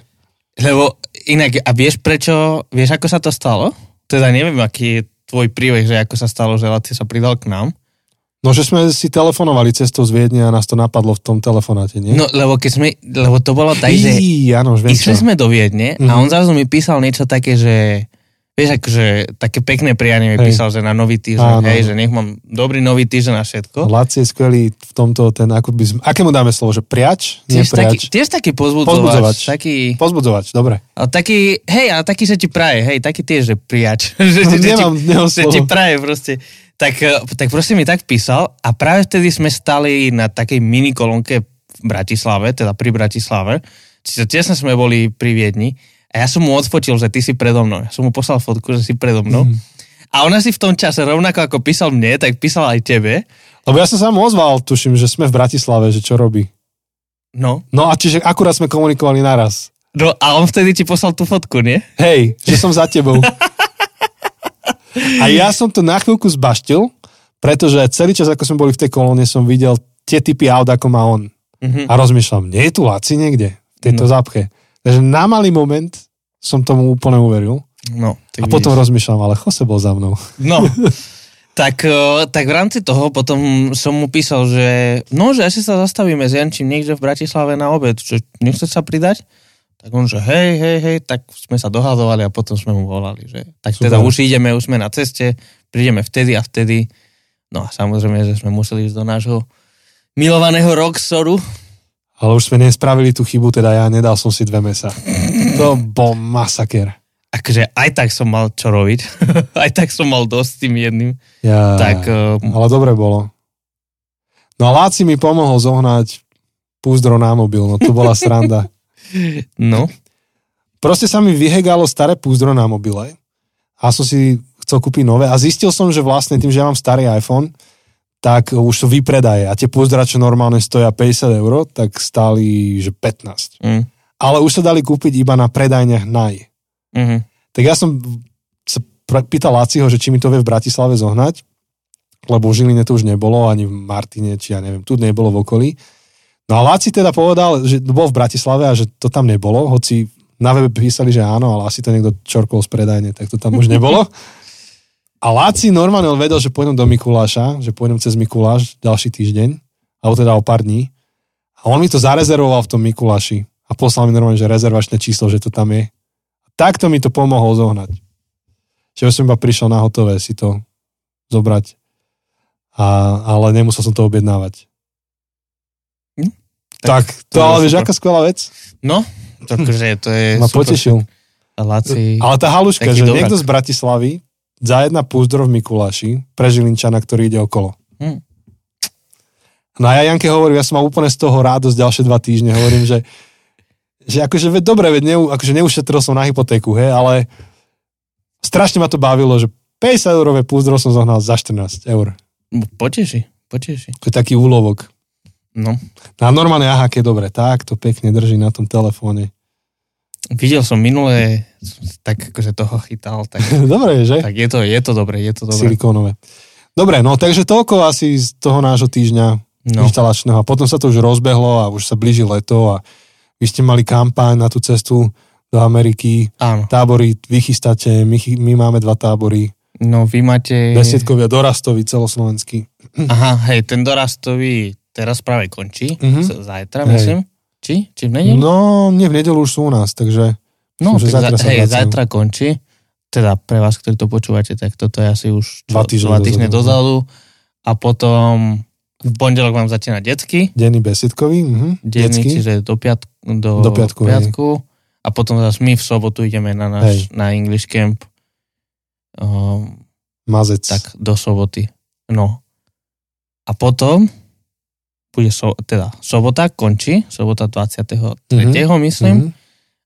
Speaker 1: Lebo inak, a vieš prečo, vieš ako sa to stalo? Teda neviem, aký je tvoj príbeh, že ako sa stalo, že Laci sa pridal k nám.
Speaker 3: No, že sme si telefonovali cestou z Viedne a nás to napadlo v tom telefonáte, nie?
Speaker 1: No, lebo keď sme, lebo to bolo tak, že
Speaker 3: Í, áno, už viem
Speaker 1: išli
Speaker 3: čo.
Speaker 1: sme do Viedne
Speaker 3: Mhm.
Speaker 1: a on zrazu mi písal niečo také, že vieš, akože také pekné prianie mi
Speaker 3: Hej.
Speaker 1: písal, že na nový týždeň,
Speaker 3: Áno.
Speaker 1: hej, že nech mám dobrý nový týždeň na všetko.
Speaker 3: Laci je skvelý v tomto, ten, ako by sme, aké mu dáme slovo, že priač?
Speaker 1: Tiež taký,
Speaker 3: priač.
Speaker 1: tiež taký
Speaker 3: Pozbudzovač.
Speaker 1: pozbudzovač. Taký,
Speaker 3: Pozbudzovač, dobre.
Speaker 1: a taký, hej, a taký, že ti praje, hej, taký tiež, že prijač. že, že, že,
Speaker 3: Nemám,
Speaker 1: ti,
Speaker 3: nemám
Speaker 1: že ti praje proste. Tak, eh, tak proste mi tak písal a práve vtedy sme stali na takej mini kolónke v Bratislave, teda pri Bratislave. Čiže tesne sme boli pri Viedni a ja som mu odfotil, že ty si predo mnou. Ja som mu poslal fotku, že si predo mnou.
Speaker 3: Mhm.
Speaker 1: A ona si v tom čase, rovnako ako písal mne, tak písal aj tebe.
Speaker 3: Lebo ja som sa mu ozval, tuším, že sme v Bratislave, že čo robí.
Speaker 1: No.
Speaker 3: No a čiže akurát sme komunikovali naraz.
Speaker 1: no a on vtedy ti poslal tú fotku, nie?
Speaker 3: Hej, že som za tebou. A ja som to na chvíľku zbaštil, pretože celý čas, ako sme boli v tej kolóne, som videl tie typy aut, ako má on.
Speaker 1: Mhm.
Speaker 3: A rozmýšľam, nie je tu Laci niekde, v tejto
Speaker 1: No.
Speaker 3: zápche. Takže na malý moment som tomu úplne uveril.
Speaker 1: No,
Speaker 3: A
Speaker 1: tak
Speaker 3: potom
Speaker 1: vidíš.
Speaker 3: rozmýšľam, ale Jose bol za mnou.
Speaker 1: No, tak, eh, tak v rámci toho potom som mu písal, že no, že asi sa zastavíme s Jančím niekde v Bratislave na obed, že nechce sa pridať? Tak on, že hej, hej, hej, tak sme sa dohadovali a potom sme mu volali, že tak
Speaker 3: Super.
Speaker 1: teda už ideme, už sme na ceste, prídeme vtedy a vtedy. No a samozrejme, že sme museli ísť do nášho milovaného Roxoru.
Speaker 3: Ale už sme nespravili tú chybu, teda ja nedal som si dve mesa. To bol masaker.
Speaker 1: Akože aj tak som mal čo robiť. aj tak som mal dosť s tým jedným.
Speaker 3: Ja,
Speaker 1: Tak, eh,
Speaker 3: Ale dobre bolo. No a Láci mi pomohol zohnať púzdro na mobil, no to bola sranda.
Speaker 1: no,
Speaker 3: Proste sa mi vyhegalo staré púzdro na mobile a som si chcel kúpiť nové a zistil som, že vlastne tým, že ja mám starý iPhone, tak už sú výpredaje a tie púzdra, čo normálne stoja 50 eur, tak stáli, že 15.
Speaker 1: mm,
Speaker 3: Ale už sa dali kúpiť iba na predajniach Naj.
Speaker 1: mhm.
Speaker 3: Tak ja som sa pýtal Laciho, že či mi to vie v Bratislave zohnať, lebo v Žiline to už nebolo, ani v Martine, či ja neviem, tu nebolo v okolí. No a Laci teda povedal, že bol v Bratislave a že to tam nebolo, hoci na webe písali, že áno, ale asi to niekto čorkol z predajne, tak to tam už nebolo. A Láci normálne on vedel, že pôjdem do Mikuláša, že pôjdem cez Mikuláš ďalší týždeň, alebo teda o pár dní. A on mi to zarezervoval v tom Mikuláši a poslal mi normálne, že rezervačné číslo, že to tam je. A takto mi to pomohol zohnať. Čiže som iba prišiel na hotové si to zobrať. A, ale nemusel som to objednávať. Tak, to,
Speaker 1: to
Speaker 3: ale vieš, aká skvelá vec?
Speaker 1: No, takže to je
Speaker 3: Ma
Speaker 1: super.
Speaker 3: potešil.
Speaker 1: Laci.
Speaker 3: Ale tá haluška, že
Speaker 1: dobrák.
Speaker 3: niekto z Bratislavy za jedna púzdro v Mikuláši pre Žilinčana, ktorý ide okolo.
Speaker 1: Hm.
Speaker 3: No a ja Janke hovorím, ja som mal úplne z toho radosť ďalšie dva týždne, hovorím, že, že akože veď dobre, veď neu, akože neušetril som na hypotéku, he, ale strašne ma to bavilo, že 50 eurové púzdro som zohnal za 14 eur.
Speaker 1: Poteší, poteší.
Speaker 3: To je taký úlovok.
Speaker 1: No.
Speaker 3: A normálne, aha, keď dobre, tak to pekne drží na tom telefóne.
Speaker 1: Videl som minulé, tak akože toho chytal, tak,
Speaker 3: dobre, že?
Speaker 1: tak je, to, je to dobre, je to dobre.
Speaker 3: Silikónové. Dobre, no takže toľko asi z toho nášho týždňa
Speaker 1: No,
Speaker 3: inštalačného. Potom sa to už rozbehlo a už sa blíži leto a vy ste mali kampaň na tú cestu do Ameriky.
Speaker 1: áno.
Speaker 3: Tábory vy chystáte, my, my máme dva tábory.
Speaker 1: No vy máte...
Speaker 3: Besiedkovia dorastovi celoslovenský.
Speaker 1: Aha, hej, ten dorastový teraz práve končí,
Speaker 3: Mhm.
Speaker 1: z- zajtra
Speaker 3: Hej.
Speaker 1: Myslím. Či? Či v nedelu?
Speaker 3: No, nie, v nedelu už sú u nás, takže
Speaker 1: No,
Speaker 3: že
Speaker 1: tak
Speaker 3: zajtra
Speaker 1: hej, zajtra končí. Teda pre vás, ktorí to počúvate, tak toto je asi už
Speaker 3: Dva týždne
Speaker 1: dva týždne
Speaker 3: dozadu.
Speaker 1: A potom v pondelok vám začína detsky.
Speaker 3: denný besiedkový. Mhm,
Speaker 1: Denný, čiže do, piat, do,
Speaker 3: Do piatku, hej.
Speaker 1: piatku. A potom zase my v sobotu ideme na náš
Speaker 3: Hej.
Speaker 1: na English Camp. Um,
Speaker 3: Mazec.
Speaker 1: tak do soboty. No. A potom bude so, teda sobota končí, sobota 23.
Speaker 3: Mhm.
Speaker 1: myslím,
Speaker 3: Mhm.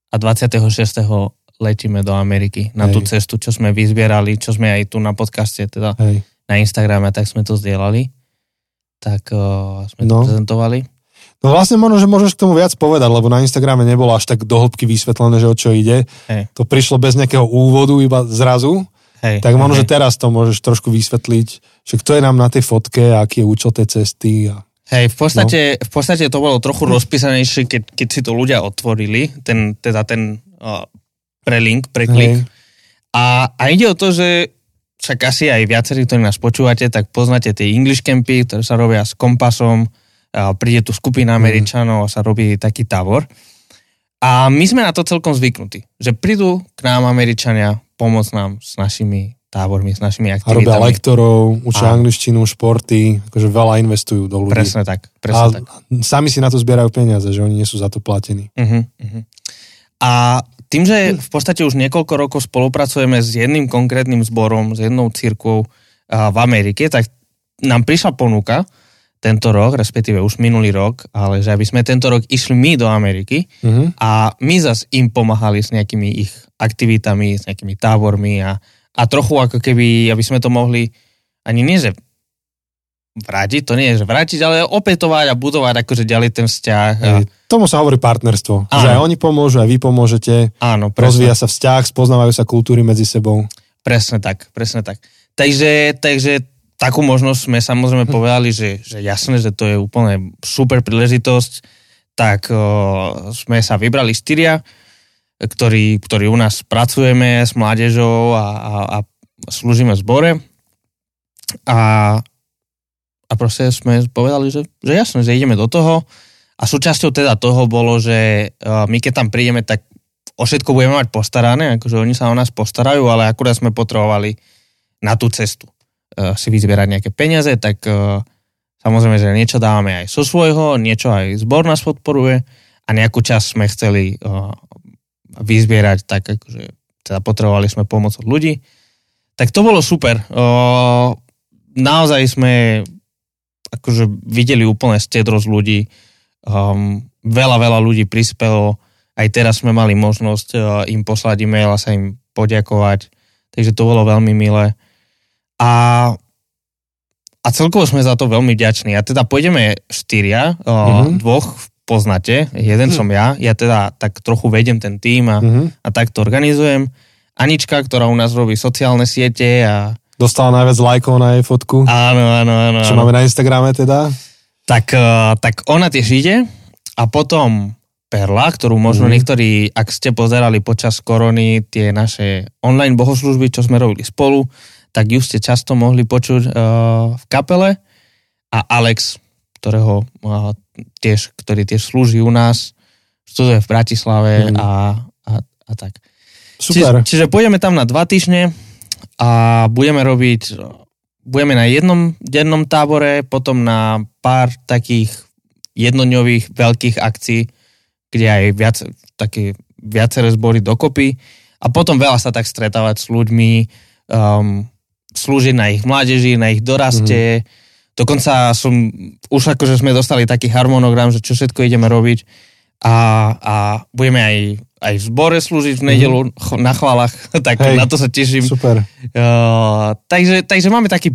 Speaker 1: a 26. letíme do Ameriky na
Speaker 3: Hej.
Speaker 1: tú cestu, čo sme vyzbierali, čo sme aj tu na podcaste, teda
Speaker 3: Hej.
Speaker 1: na Instagrame, tak sme to zdieľali. Tak uh, sme
Speaker 3: No.
Speaker 1: to prezentovali.
Speaker 3: No vlastne možno, že môžeš k tomu viac povedať, lebo na Instagrame nebolo až tak dohlbky vysvetlené, že o čo ide.
Speaker 1: Hej.
Speaker 3: To prišlo bez nejakého úvodu, iba zrazu.
Speaker 1: Hej,
Speaker 3: Tak možno,
Speaker 1: hej.
Speaker 3: že teraz to môžeš trošku vysvetliť, že kto je nám na tej fotke, aký je účel tej cesty. A...
Speaker 1: Hej, v podstate,
Speaker 3: No.
Speaker 1: v podstate to bolo trochu rozpísanejšie, keď, keď si to ľudia otvorili, ten, teda ten uh, prelink, preklik.
Speaker 3: Hej.
Speaker 1: A, a ide o to, že však asi aj viacerí, ktorí nás počúvate, tak poznáte tie English campy, ktoré sa robia s kompasom, a príde tu skupina
Speaker 3: Mhm.
Speaker 1: Američanov a sa robí taký tábor. A my sme na to celkom zvyknutí, že prídu k nám Američania pomôcť nám s našimi tábormi, s našimi
Speaker 3: A robia
Speaker 1: aktivitami.
Speaker 3: lektorov, učia
Speaker 1: Áno.
Speaker 3: angličtinu, športy, akože veľa investujú do ľudí.
Speaker 1: Presne tak,
Speaker 3: a
Speaker 1: presne tak.
Speaker 3: sami si na to zbierajú peniaze, že oni nie sú za to platení.
Speaker 1: Uh-huh, uh-huh. A tým, že v podstate už niekoľko rokov spolupracujeme s jedným konkrétnym zborom, s jednou církvou a, v Amerike, tak nám prišla ponuka tento rok, respektíve už minulý rok, ale že aby sme tento rok išli my do Ameriky
Speaker 3: Mhm.
Speaker 1: a my zas im pomáhali s nejakými ich aktivitami, s nejakými tábormi a, a trochu ako keby, aby sme to mohli ani nie, že vrátiť, to nie je, že vrátiť, ale opätovať a budovať akože ďalej ten vzťah. A.
Speaker 3: Tomu sa hovorí partnerstvo.
Speaker 1: Áno.
Speaker 3: Že aj oni pomôžu, aj vy pomôžete,
Speaker 1: áno,
Speaker 3: rozvíja
Speaker 1: presne,
Speaker 3: sa vzťah, spoznávajú sa kultúry medzi sebou.
Speaker 1: presne tak, presne tak. Takže, takže takú možnosť sme samozrejme
Speaker 3: Hm.
Speaker 1: povedali, že, že jasné, že to je úplne super príležitosť, tak o, sme sa vybrali štyria, ktorí, ktorí u nás pracujeme s mládežou a, a, a slúžime zbore. A, a proste sme povedali, že, že jasné, že ideme do toho. A súčasťou teda toho bolo, že uh, my keď tam prídeme, tak o všetko budeme mať postarané, akože oni sa o nás postarajú, ale akurát sme potrebovali na tú cestu uh, si vyzbierať nejaké peniaze, tak uh, samozrejme, že niečo dávame aj zo svojho, niečo aj zbor nás podporuje a nejakú časť sme chceli vyzbierať tak, akože teda potrebovali sme pomoc od ľudí. Tak to bolo super. Naozaj sme akože videli úplne stedrosť ľudí. Um, veľa, veľa ľudí prispelo. Aj teraz sme mali možnosť uh, im poslať e-mail a sa im poďakovať. Takže to bolo veľmi milé. A, a celkovo sme za to veľmi vďační. A teda pôjdeme štyria,
Speaker 3: Mhm.
Speaker 1: dvoch poznáte, jeden
Speaker 3: Hm.
Speaker 1: som ja. Ja teda tak trochu vedem ten tým a,
Speaker 3: Mhm.
Speaker 1: a tak to organizujem. Anička, ktorá u nás robí sociálne siete a
Speaker 3: Dostala najviac lajkov na jej fotku,
Speaker 1: áno, áno, áno.
Speaker 3: čo
Speaker 1: áno.
Speaker 3: máme na Instagrame teda.
Speaker 1: Tak, eh, tak ona tiež ide a potom Perla, ktorú možno
Speaker 3: Mhm.
Speaker 1: niektorí, ak ste pozerali počas korony tie naše online bohoslužby, čo sme robili spolu, tak ju ste často mohli počuť eh, v kapele a Alex, ktorého eh, tiež, ktorý tiež slúži u nás, študuje v Bratislave
Speaker 3: Mhm.
Speaker 1: a, a, a tak.
Speaker 3: Super.
Speaker 1: Čiže, čiže pôjdeme tam na dva týždne a budeme robiť, budeme na jednom dennom tábore, potom na pár takých jednodňových veľkých akcií, kde aj viac, také viaceré zbory dokopy a potom veľa sa tak stretávať s ľuďmi, um, slúžiť na ich mládeži, na ich doraste. Mm-hmm. Dokonca som, už akože sme dostali taký harmonogram, že čo všetko ideme robiť a, a budeme aj, aj v zbore slúžiť v nedelu mm-hmm. na chválach, tak Hej, na to sa teším.
Speaker 3: Super.
Speaker 1: Uh, takže, takže máme taký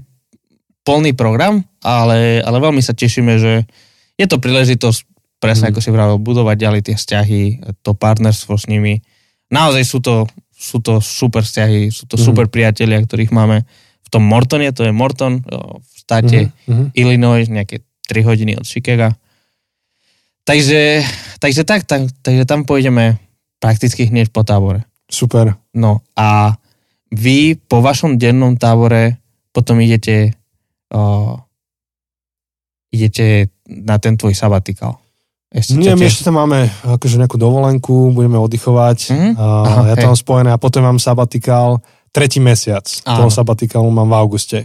Speaker 1: plný program, ale, ale veľmi sa tešíme, že je to príležitosť presne, mm. ako si vravel, budovať ďalej tie vzťahy, to partnerstvo s nimi. Naozaj sú to, sú to super vzťahy, sú to mm. super priatelia, ktorých máme v tom Mortone, to je Morton v štáte mm-hmm. Illinois, nejaké 3 hodiny od Chicaga. Takže, takže tak, tak, takže tam pôjdeme prakticky hneď po tábore.
Speaker 3: Super.
Speaker 1: No a vy po vašom dennom tábore potom idete uh, idete na ten tvoj sabatikál.
Speaker 3: Ešte Nie, my ešte tam máme akože nejakú dovolenku, budeme oddychovať. Mm-hmm. A Aha, ja tam spojené a potom mám sabatikál tretí mesiac. Áno. Toho sabatikálu mám v auguste.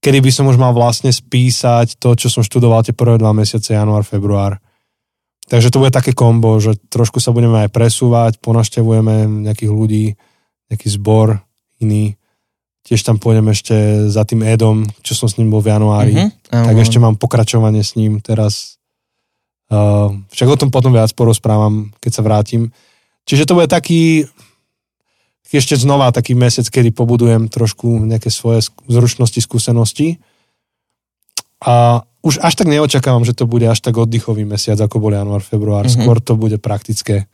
Speaker 3: Kedy by som už mal vlastne spísať to, čo som študoval tie prvé dva mesiace, január, február. Takže to bude také kombo, že trošku sa budeme aj presúvať, ponaštevujeme nejakých ľudí, nejaký zbor iný. Tiež tam pôjdem ešte za tým Edom, čo som s ním bol v januári. Mm-hmm. Tak ešte mám pokračovanie s ním teraz Uh, však o tom potom viac porozprávam, keď sa vrátim. Čiže to bude taký, ešte znova taký mesiac, kedy pobudujem trošku nejaké svoje zručnosti, skúsenosti. A už až tak neočakávam, že to bude až tak oddychový mesiac, ako bol január, február. Mm-hmm. Skôr to bude praktické.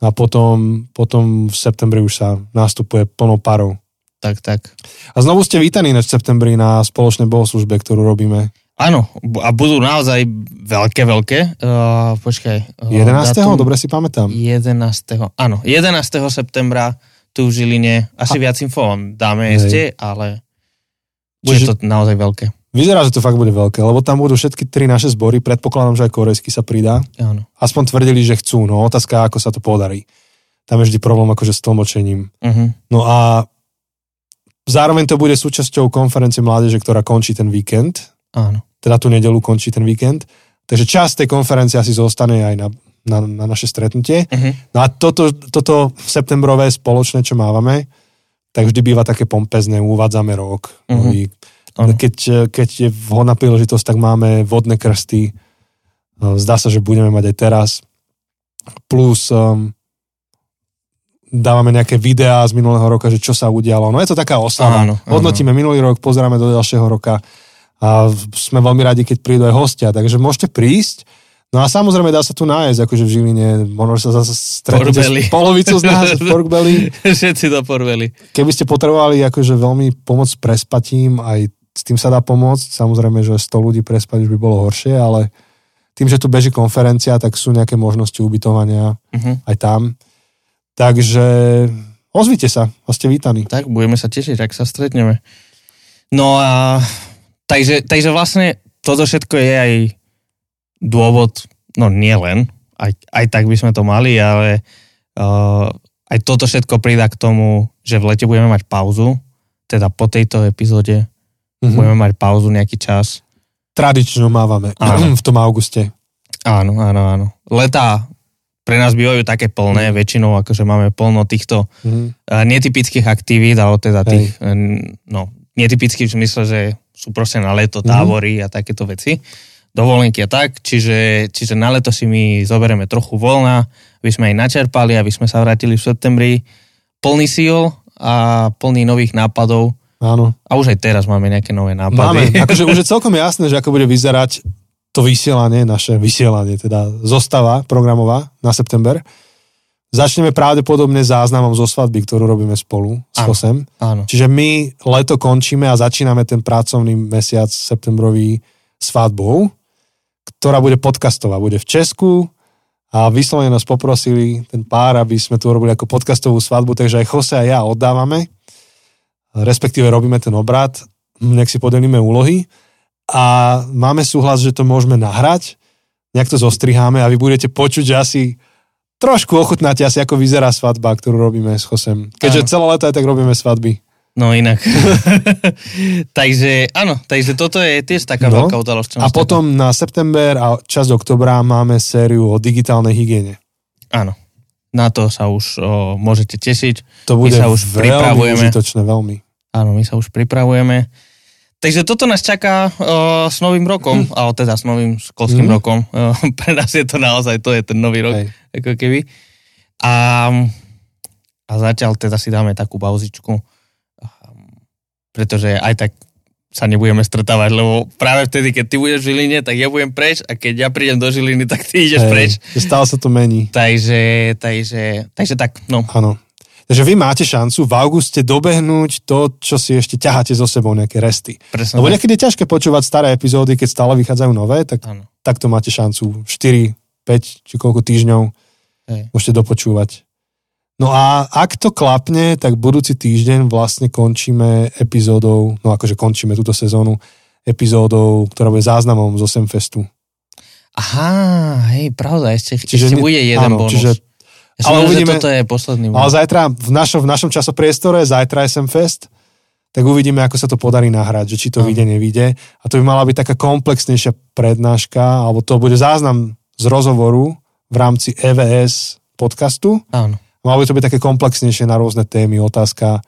Speaker 3: A potom, potom v septembri už sa nastupuje plnou parou.
Speaker 1: Tak, tak.
Speaker 3: A znovu ste vítaní v septembri na spoločnej bohoslužbe, ktorú robíme.
Speaker 1: Áno, a budú naozaj veľké, veľké. Uh, počkaj.
Speaker 3: Uh, 11. Datum, dobre si pamätám.
Speaker 1: 11. Áno, 11. septembra tu v Žiline. Asi a... viac info dáme ešte, ale bude Čiže... to naozaj veľké.
Speaker 3: Vyzerá, že to fakt bude veľké, lebo tam budú všetky tri naše zbory. Predpokladám, že aj korejský sa pridá.
Speaker 1: Áno.
Speaker 3: Aspoň tvrdili, že chcú. No otázka, ako sa to podarí. Tam je vždy problém akože s tlmočením. Uh-huh. No a zároveň to bude súčasťou konferencie mládeže, ktorá končí ten víkend.
Speaker 1: Áno
Speaker 3: teda tú nedelu končí ten víkend. Takže časť tej konferencie asi zostane aj na, na, na naše stretnutie. Uh-huh. No a toto, toto septembrové spoločné, čo mávame, tak vždy býva také pompezné, uvádzame rok. Uh-huh. Keď, keď je vhodná príležitosť, tak máme vodné krsty. No, zdá sa, že budeme mať aj teraz. Plus um, dávame nejaké videá z minulého roka, že čo sa udialo. No je to taká oslava. Áno, áno. Hodnotíme minulý rok, pozeráme do ďalšieho roka a sme veľmi radi, keď prídu aj hostia, takže môžete prísť. No a samozrejme dá sa tu nájsť, akože v Žiline, možno sa zase stretnete polovicu z nás, pork belly.
Speaker 1: Všetci do porbeli.
Speaker 3: Keby ste potrebovali akože veľmi pomoc s prespatím, aj s tým sa dá pomôcť. Samozrejme, že 100 ľudí prespať už by bolo horšie, ale tým, že tu beží konferencia, tak sú nejaké možnosti ubytovania uh-huh. aj tam. Takže ozvite sa a ste vítaní.
Speaker 1: Tak, budeme sa tešiť, ak sa stretneme. No a Takže, takže vlastne toto všetko je aj dôvod, no nie len, aj, aj tak by sme to mali, ale uh, aj toto všetko pridá k tomu, že v lete budeme mať pauzu, teda po tejto epizóde mm-hmm. budeme mať pauzu nejaký čas.
Speaker 3: Tradičnú mávame áno. v tom auguste.
Speaker 1: Áno, áno, áno. Letá pre nás bývajú také plné, mm. väčšinou akože máme plno týchto mm. netypických aktivít, alebo teda tých, uh, no, netypických v zmysle, že sú proste na leto mhm. tábory a takéto veci. Dovolenky a tak, čiže, čiže na leto si my zoberieme trochu voľna, aby sme aj načerpali, aby sme sa vrátili v septembri plný síl a plný nových nápadov.
Speaker 3: Áno.
Speaker 1: A už aj teraz máme nejaké nové nápady.
Speaker 3: Máme, akože už je celkom jasné, že ako bude vyzerať to vysielanie, naše vysielanie, teda zostava programová na september. Začneme pravdepodobne záznamom zo svadby, ktorú robíme spolu s Chosem.
Speaker 1: Áno.
Speaker 3: Čiže my leto končíme a začíname ten pracovný mesiac septembrový svadbou, ktorá bude podcastová. Bude v Česku a vyslovene nás poprosili ten pár, aby sme tu robili ako podcastovú svadbu, takže aj Jose a ja oddávame, respektíve robíme ten obrad, nech si podelíme úlohy a máme súhlas, že to môžeme nahrať, nejak to zostriháme a vy budete počuť, že asi trošku ochutnáte asi, ako vyzerá svadba, ktorú robíme s Chosem. Keďže celé leto aj tak robíme svadby.
Speaker 1: No inak. takže áno, takže toto je tiež taká
Speaker 3: No.
Speaker 1: veľká udalosť.
Speaker 3: A
Speaker 1: nás
Speaker 3: potom na september a časť oktobra máme sériu o digitálnej hygiene.
Speaker 1: Áno. Na to sa už o, môžete tešiť.
Speaker 3: To bude
Speaker 1: sa už
Speaker 3: veľmi
Speaker 1: pripravujeme.
Speaker 3: užitočné, veľmi.
Speaker 1: Áno, my sa už pripravujeme. Takže toto nás čaká o, s novým rokom, alebo teda s novým školským
Speaker 3: Mhm.
Speaker 1: rokom. O, pre nás je to naozaj, to je ten nový rok,
Speaker 3: Hej.
Speaker 1: ako keby. A, a zatiaľ teda si dáme takú pauzičku, pretože aj tak sa nebudeme stretávať, lebo práve vtedy, keď ty budeš v Žiline, tak ja budem preč a keď ja prídem do Žiliny, tak ty ideš
Speaker 3: Hej,
Speaker 1: preč.
Speaker 3: Stále sa to mení.
Speaker 1: Takže, takže, takže tak, no.
Speaker 3: Áno. Takže vy máte šancu v auguste dobehnúť to, čo si ešte ťaháte so sebou, nejaké resty.
Speaker 1: Presne
Speaker 3: Lebo niekedy je ťažké počúvať staré epizódy, keď stále vychádzajú nové, tak takto máte šancu 4, 5 či koľko týždňov
Speaker 1: Hej.
Speaker 3: môžete dopočúvať. No a ak to klapne, tak budúci týždeň vlastne končíme epizódou, no akože končíme túto sezónu epizódou, ktorá bude záznamom z 8 Festu.
Speaker 1: Aha, hej, pravda, ešte,
Speaker 3: Čiže
Speaker 1: ešte
Speaker 3: ne-
Speaker 1: bude jeden
Speaker 3: áno,
Speaker 1: bonus.
Speaker 3: čiže-
Speaker 1: ja
Speaker 3: ale
Speaker 1: ale uvidíme, toto je posledný
Speaker 3: Ale
Speaker 1: bonus.
Speaker 3: zajtra v našom, v našom časopriestore, zajtra SM Fest, tak uvidíme, ako sa to podarí nahrať, že či to vyjde, nevyjde. A to by mala byť taká komplexnejšia prednáška, alebo to bude záznam z rozhovoru v rámci EVS podcastu.
Speaker 1: Áno.
Speaker 3: Malo by to byť také komplexnejšie na rôzne témy, otázka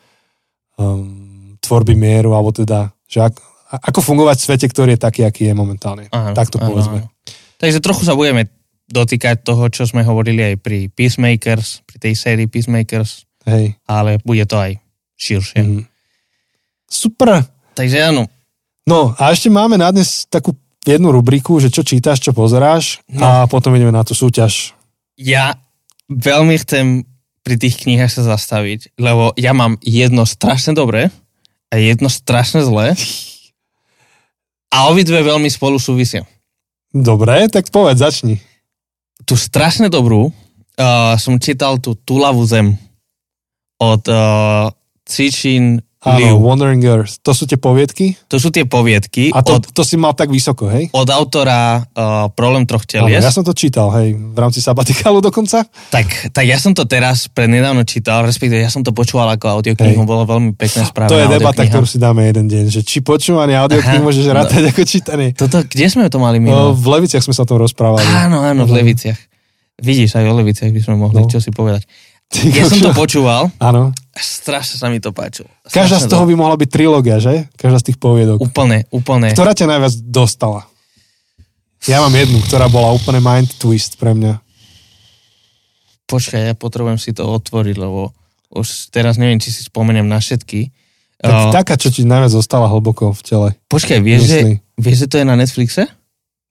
Speaker 3: um, tvorby mieru, alebo teda, že ak, ako fungovať v svete, ktorý je taký, aký je momentálne.
Speaker 1: Áno,
Speaker 3: tak to povedzme.
Speaker 1: áno. Takže trochu sa budeme dotýkať toho, čo sme hovorili aj pri Peacemakers, pri tej sérii Peacemakers,
Speaker 3: Hej.
Speaker 1: ale bude to aj širšie. Mm.
Speaker 3: Super.
Speaker 1: Takže áno,
Speaker 3: No a ešte máme na dnes takú jednu rubriku, že čo čítaš, čo pozeráš
Speaker 1: No.
Speaker 3: a potom ideme na tú súťaž.
Speaker 1: ja veľmi chcem pri tých knihách sa zastaviť, lebo ja mám jedno strašne dobré a jedno strašne zlé a obidve veľmi spolu súvisia.
Speaker 3: Dobre, tak povedz, začni.
Speaker 1: tú strašne dobrú uh, som čítal tú Tulavú zem od uh, Cixin
Speaker 3: Áno,
Speaker 1: Liu.
Speaker 3: Wandering Earth. To sú tie poviedky?
Speaker 1: To sú tie poviedky
Speaker 3: A to,
Speaker 1: od,
Speaker 3: to si mal tak vysoko, hej?
Speaker 1: od autora uh, Problém troch
Speaker 3: Áno,
Speaker 1: telies.
Speaker 3: ja som to čítal, hej, v rámci sabatikalu dokonca.
Speaker 1: tak, tak ja som to teraz prednedávno čítal, respektíve ja som to počúval ako audioknihu,
Speaker 3: Hej.
Speaker 1: bolo veľmi pekné správne.
Speaker 3: To je debata, ktorú si dáme jeden deň, že či počúvanie audiokníh
Speaker 1: Aha,
Speaker 3: môžeš
Speaker 1: no.
Speaker 3: rátať ako čítanie.
Speaker 1: Toto, kde sme to mali
Speaker 3: No,
Speaker 1: minulé?
Speaker 3: v Leviciach sme sa o tom rozprávali.
Speaker 1: Áno, áno, v. Leviciach. Vidíš, aj o Leviciach by sme mohli
Speaker 3: No.
Speaker 1: čo si povedať.
Speaker 3: Ty
Speaker 1: Ja som to počúval
Speaker 3: Áno.
Speaker 1: strašne sa mi to páčilo.
Speaker 3: Každá z
Speaker 1: Strašne
Speaker 3: toho by mohla byť trilógia, že? Každá z tých poviedok.
Speaker 1: Úplne, úplne.
Speaker 3: Ktorá ťa najviac dostala? Ja mám jednu, ktorá bola úplne mind twist pre mňa.
Speaker 1: Počkaj, ja potrebujem si to otvoriť, lebo už teraz neviem, či si spomeniem na všetky.
Speaker 3: Tak,
Speaker 1: Uh,
Speaker 3: taká, čo ti najviac zostala hlboko v tele.
Speaker 1: počkaj, vieš že, vieš, že to je na Netflixe?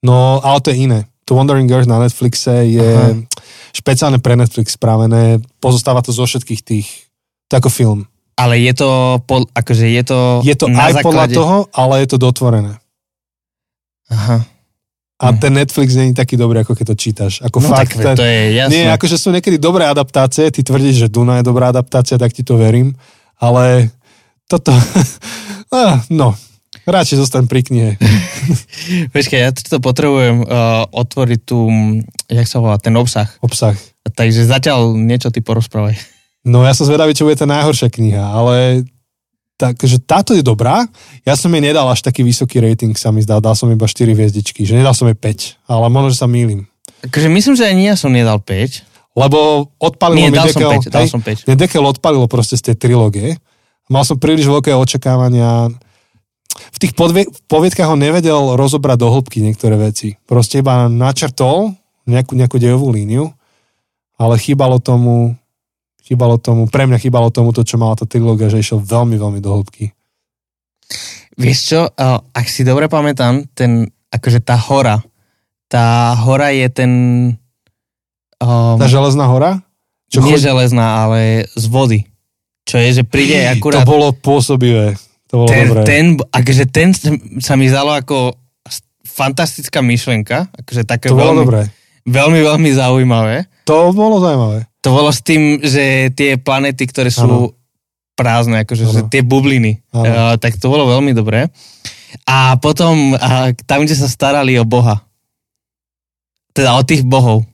Speaker 3: No, ale to je iné. To Wandering Earth na Netflixe je
Speaker 1: Aha.
Speaker 3: špeciálne pre Netflix spravené. Pozostáva to zo všetkých tých... To ako film.
Speaker 1: Ale je to, pol, akože je to...
Speaker 3: Je to
Speaker 1: na
Speaker 3: aj podľa
Speaker 1: základe...
Speaker 3: toho, ale je to dotvorené.
Speaker 1: Aha.
Speaker 3: A
Speaker 1: Hm.
Speaker 3: ten Netflix není taký dobrý, ako keď to čítaš. Ako
Speaker 1: No
Speaker 3: fakt,
Speaker 1: tak
Speaker 3: ten,
Speaker 1: to je jasné.
Speaker 3: Nie, akože sú niekedy dobré adaptácie, ty tvrdíš, že Duna je dobrá adaptácia, tak ti to verím, ale toto, Ah, no, radšej zostaň pri knihe.
Speaker 1: Počkaj, ja to potrebujem uh, otvoriť mm, jak sa volá, ten obsah.
Speaker 3: Obsah.
Speaker 1: Takže zatiaľ niečo ty porozprávaj.
Speaker 3: No ja som zvedavý, čo bude tá najhoršia kniha, ale takže táto je dobrá. Ja som jej nedal až taký vysoký rating, sa mi zdá, dal som iba 4 hviezdičky, že nedal som jej 5, ale možno, že sa mýlim.
Speaker 1: Akože myslím, že ani ja som nedal 5.
Speaker 3: Lebo odpalilo
Speaker 1: Nie,
Speaker 3: mi
Speaker 1: dal som
Speaker 3: dekel,
Speaker 1: 5, dal
Speaker 3: hej,
Speaker 1: som 5.
Speaker 3: Mne dekel odpalilo proste z tej trilógie. Mal som príliš veľké očakávania. V tých podvie- poviedkách ho nevedel rozobrať do hĺbky niektoré veci. Proste iba načrtol nejakú, nejakú dejovú líniu, ale chýbalo tomu, chýbalo tomu, pre mňa chýbalo tomu to, čo mala tá trilógia, že išiel veľmi, veľmi do hĺbky.
Speaker 1: Vieš čo, ak si dobre pamätám, ten, akože tá hora, tá hora je ten... Um,
Speaker 3: Tá železná hora? Čo
Speaker 1: nie
Speaker 3: chodí-
Speaker 1: železná, ale z vody. Čo je, že príde akurát...
Speaker 3: To bolo pôsobivé. To bolo
Speaker 1: ten,
Speaker 3: dobré.
Speaker 1: ten, akože ten sa mi zdalo ako fantastická myšlenka, akože také
Speaker 3: to bolo
Speaker 1: veľmi,
Speaker 3: dobré.
Speaker 1: veľmi, veľmi zaujímavé.
Speaker 3: To bolo zaujímavé.
Speaker 1: To bolo s tým, že tie planety, ktoré sú
Speaker 3: Áno.
Speaker 1: prázdne, akože že tie bubliny, uh, tak to bolo veľmi dobré. A potom uh, tam, kde sa starali o Boha. Teda o tých bohov.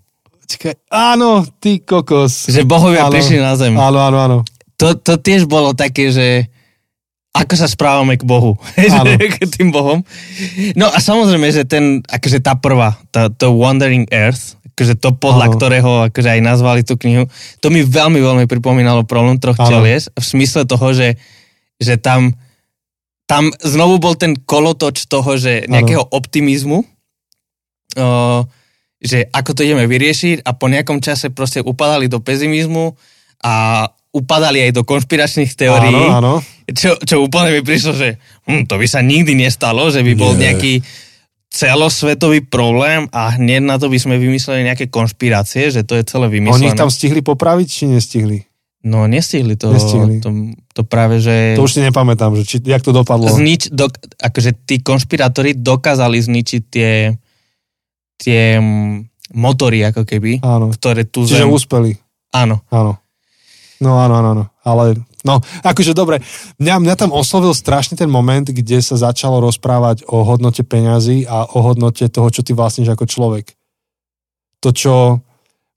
Speaker 3: Čakaj, áno, ty kokos.
Speaker 1: Že bohovia
Speaker 3: Áno.
Speaker 1: prišli na zem.
Speaker 3: Áno, áno, áno.
Speaker 1: To, to tiež bolo také, že ako sa správame k Bohu,
Speaker 3: Áno.
Speaker 1: k tým Bohom. No a samozrejme, že ten, akože tá prvá, tá, to Wandering Earth, akože to podľa
Speaker 3: Áno.
Speaker 1: ktorého akože aj nazvali tú knihu, to mi veľmi, veľmi pripomínalo problém troch
Speaker 3: Áno.
Speaker 1: čelies, v smysle toho, že, že tam, tam znovu bol ten kolotoč toho, že nejakého optimizmu, o, že ako to ideme vyriešiť a po nejakom čase proste upadali do pesimizmu a upadali aj do konšpiračných teórií.
Speaker 3: Áno, áno.
Speaker 1: Čo, čo úplne mi prišlo, že hm, to by sa nikdy nestalo, že by bol
Speaker 3: Nie.
Speaker 1: nejaký celosvetový problém a hneď na to by sme vymysleli nejaké konšpirácie, že to je celé
Speaker 3: Oni
Speaker 1: vymyslené.
Speaker 3: ich tam stihli popraviť, či nestihli?
Speaker 1: No nestihli to.
Speaker 3: Nestihli.
Speaker 1: To, to práve, že...
Speaker 3: To už si nepamätám, že či, jak to dopadlo.
Speaker 1: Znič, dok, akože tí konšpirátori dokázali zničiť tie, tie mm, motory, ako keby,
Speaker 3: Áno.
Speaker 1: ktoré tu
Speaker 3: Čiže
Speaker 1: zem...
Speaker 3: úspeli.
Speaker 1: Áno.
Speaker 3: Áno. No áno, áno, áno. Ale no, akože dobre. Mňa, mňa tam oslovil strašne ten moment, kde sa začalo rozprávať o hodnote peňazí a o hodnote toho, čo ty vlastníš ako človek. To, čo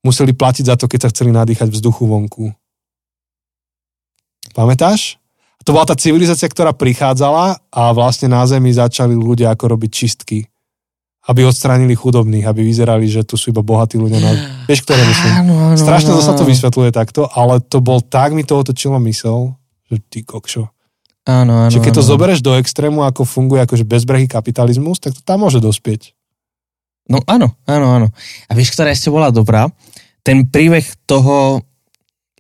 Speaker 3: museli platiť za to, keď sa chceli nadýchať vzduchu vonku. Pamätáš? To bola tá civilizácia, ktorá prichádzala a vlastne na Zemi začali ľudia ako robiť čistky. Aby odstránili chudobných, aby vyzerali, že tu sú iba bohatí ľudia. Na... Vieš, ktoré myslím?
Speaker 1: Áno, áno,
Speaker 3: Strašne to sa to vysvetľuje takto, ale to bol tak, mi to otočilo mysel, že ty kokšo.
Speaker 1: Áno, áno,
Speaker 3: Čiže keď to
Speaker 1: áno.
Speaker 3: zoberieš do extrému, ako funguje akože bezbrehý kapitalizmus, tak to tam môže dospieť.
Speaker 1: No áno, áno, áno. A vieš, ktorá ešte bola dobrá? Ten príbeh toho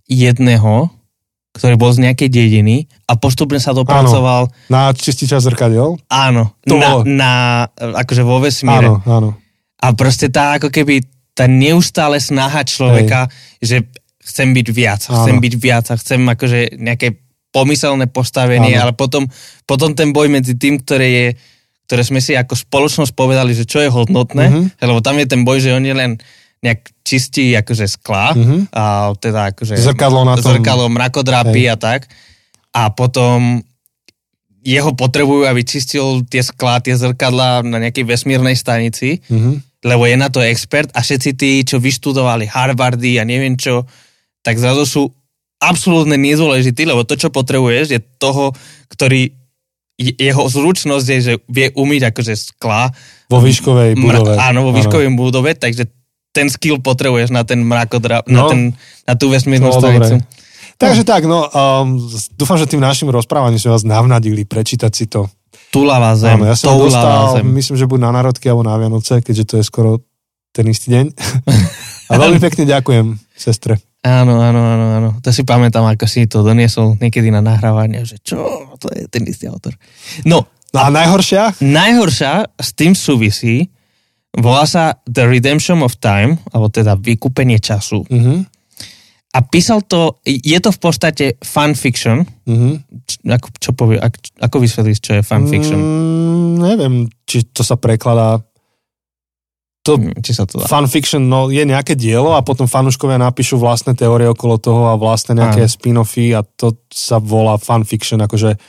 Speaker 1: jedného, ktorý bol z nejakej dediny a postupne sa dopracoval,
Speaker 3: Na čističa zrkadiel?
Speaker 1: áno,
Speaker 3: To
Speaker 1: na,
Speaker 3: bolo-
Speaker 1: na, akože vo vesmíre.
Speaker 3: Áno, áno.
Speaker 1: A proste tá ako keby tá neustále snaha človeka, že chcem byť viac,
Speaker 3: Áno.
Speaker 1: chcem byť viac a chcem akože nejaké pomyselné postavenie,
Speaker 3: Áno.
Speaker 1: ale potom, potom ten boj medzi tým, ktoré je ktoré sme si ako spoločnosť povedali, že čo je hodnotné,
Speaker 3: Mhm.
Speaker 1: mm-hmm. lebo tam je ten boj, že oni len nejak čistí akože skla,
Speaker 3: Mhm.
Speaker 1: mm-hmm. a teda akože
Speaker 3: Zrkadlo na tom.
Speaker 1: zrkadlo mrakodrapy a tak. A potom jeho potrebujú, aby čistil tie sklá, tie zrkadla na nejakej vesmírnej stanici,
Speaker 3: Mhm.
Speaker 1: lebo je na to expert a všetci tí, čo vyštudovali Harvardy a neviem čo, tak zrazu sú absolútne nedôležití, lebo to, čo potrebuješ, je toho, ktorý je- jeho zručnosť je, že vie umyť akože skla.
Speaker 3: Vo výškovej budove.
Speaker 1: Mra- áno, vo výškovej budove, takže ten skill potrebuješ na ten mrakodra,
Speaker 3: No.
Speaker 1: na, ten, na tú vesmírnu
Speaker 3: No,
Speaker 1: stanicu.
Speaker 3: dobre. Takže tak, no, um, dúfam, že tým našim rozprávaním sme vás navnadili prečítať si to.
Speaker 1: Tulavá zem,
Speaker 3: Áno, ja som dostal,
Speaker 1: zem.
Speaker 3: myslím, že buď na národky alebo na Vianoce, keďže to je skoro ten istý deň. A veľmi pekne ďakujem, sestre.
Speaker 1: Áno, áno, áno, áno. To si pamätám, ako si to doniesol niekedy na nahrávanie, že čo, to je ten istý autor. No,
Speaker 3: No a najhoršia?
Speaker 1: najhoršia s tým súvisí, volá sa The Redemption of Time, alebo teda vykúpenie času.
Speaker 3: Mhm.
Speaker 1: A písal to, je to v podstate fanfiction.
Speaker 3: Mhm.
Speaker 1: Č- Ako, čo povie, ak, ako vysvetlíš, čo je fanfiction?
Speaker 3: Mm, neviem, či to sa prekladá. To.
Speaker 1: Či sa to dá?
Speaker 3: fanfiction no, je nejaké dielo a potom fanúškovia napíšu vlastné teórie okolo toho a vlastné nejaké
Speaker 1: Áno.
Speaker 3: spin-offy a to sa volá fanfiction, akože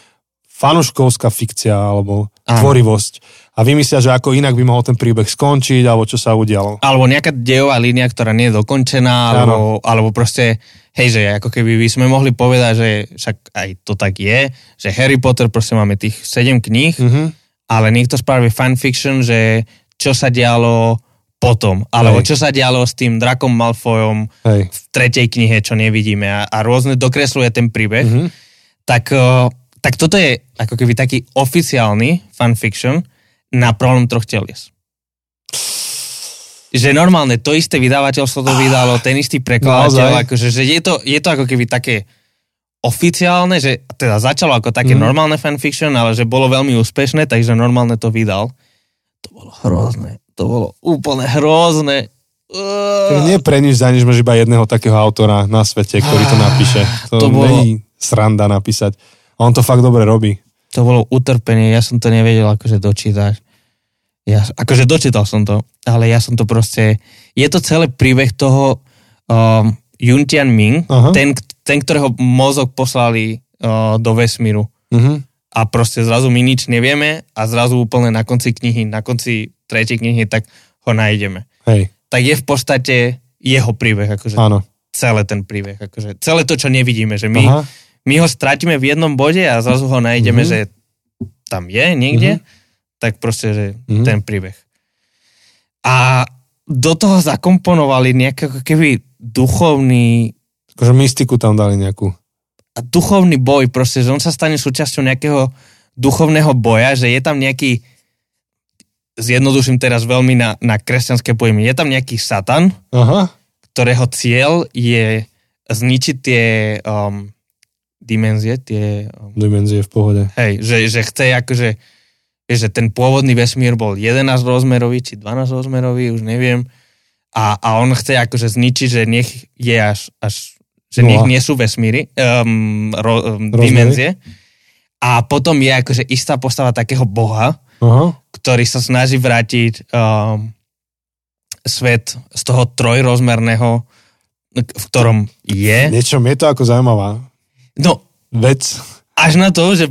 Speaker 3: fanúškovská fikcia alebo
Speaker 1: Áno.
Speaker 3: tvorivosť. A vymyslia, že ako inak by mohol ten príbeh skončiť alebo čo sa udialo.
Speaker 1: Alebo nejaká dejová línia, ktorá nie je dokončená, alebo, alebo proste, hej, že ako keby by sme mohli povedať, že však aj to tak je, že Harry Potter proste máme tých 7 kníh,
Speaker 3: Mhm.
Speaker 1: ale niekto spraví fanfiction, že čo sa dialo potom, alebo
Speaker 3: Hej.
Speaker 1: čo sa dialo s tým Drakom Malfoyom
Speaker 3: Hej.
Speaker 1: v tretej knihe, čo nevidíme a, a rôzne dokresluje ten príbeh,
Speaker 3: Mhm.
Speaker 1: tak, eh, tak toto je ako keby taký oficiálny fanfiction na problém troch telies. Že normálne to isté vydavateľstvo to vydalo, ten istý prekladateľ, akože, že je to, je to ako keby také oficiálne, že teda začalo ako také
Speaker 3: Mhm.
Speaker 1: normálne fanfiction, ale že bolo veľmi úspešné, takže normálne to vydal. To bolo hrozné. To bolo úplne hrozné.
Speaker 3: Nie pre nič za nič máš iba jedného takého autora na svete, ktorý to napíše. To,
Speaker 1: To
Speaker 3: to
Speaker 1: bolo-
Speaker 3: není sranda napísať. A on to fakt dobre robí.
Speaker 1: To bolo utrpenie, ja som to nevedel akože dočítať. Ja, akože dočítal som to, ale ja som to proste... Je to celý príbeh toho um, Yun Tian Ming,
Speaker 3: Aha.
Speaker 1: ten, ten, ktorého mozog poslali uh, do vesmíru.
Speaker 3: Mhm.
Speaker 1: A proste zrazu my nič nevieme a zrazu úplne na konci knihy, na konci tretej knihy, tak ho nájdeme.
Speaker 3: Hej,
Speaker 1: Tak je v podstate jeho príbeh, akože
Speaker 3: áno.
Speaker 1: celé ten príbeh, akože celé to, čo nevidíme, že my,
Speaker 3: Aha.
Speaker 1: My ho stratíme v jednom bode a zrazu ho nájdeme,
Speaker 3: Mhm.
Speaker 1: že tam je niekde, tak proste, že
Speaker 3: Mhm.
Speaker 1: ten príbeh. A do toho zakomponovali nejaký ako keby duchovný
Speaker 3: Akože mystiku tam dali nejakú.
Speaker 1: a duchovný boj, proste, že on sa stane súčasťou nejakého duchovného boja, že je tam nejaký zjednoduším teraz veľmi na, na kresťanské pojmy, je tam nejaký satan,
Speaker 3: Aha.
Speaker 1: ktorého cieľ je zničiť tie um, dimenzie, tie, um,
Speaker 3: Dimenzie v pohode.
Speaker 1: hej, že, že chce akože, že ten pôvodný vesmír bol 11 rozmerový, či 12 rozmerový, už neviem, a, a on chce akože zničiť, že nech je až, až že nech nie sú vesmíry, um, ro, um,
Speaker 3: Rozmery.
Speaker 1: dimenzie. A potom je akože istá postava takého boha,
Speaker 3: Aha.
Speaker 1: ktorý sa snaží vrátiť um, svet z toho trojrozmerného, v ktorom je.
Speaker 3: Niečo je to ako zaujímavá
Speaker 1: No,
Speaker 3: vec.
Speaker 1: až na to, že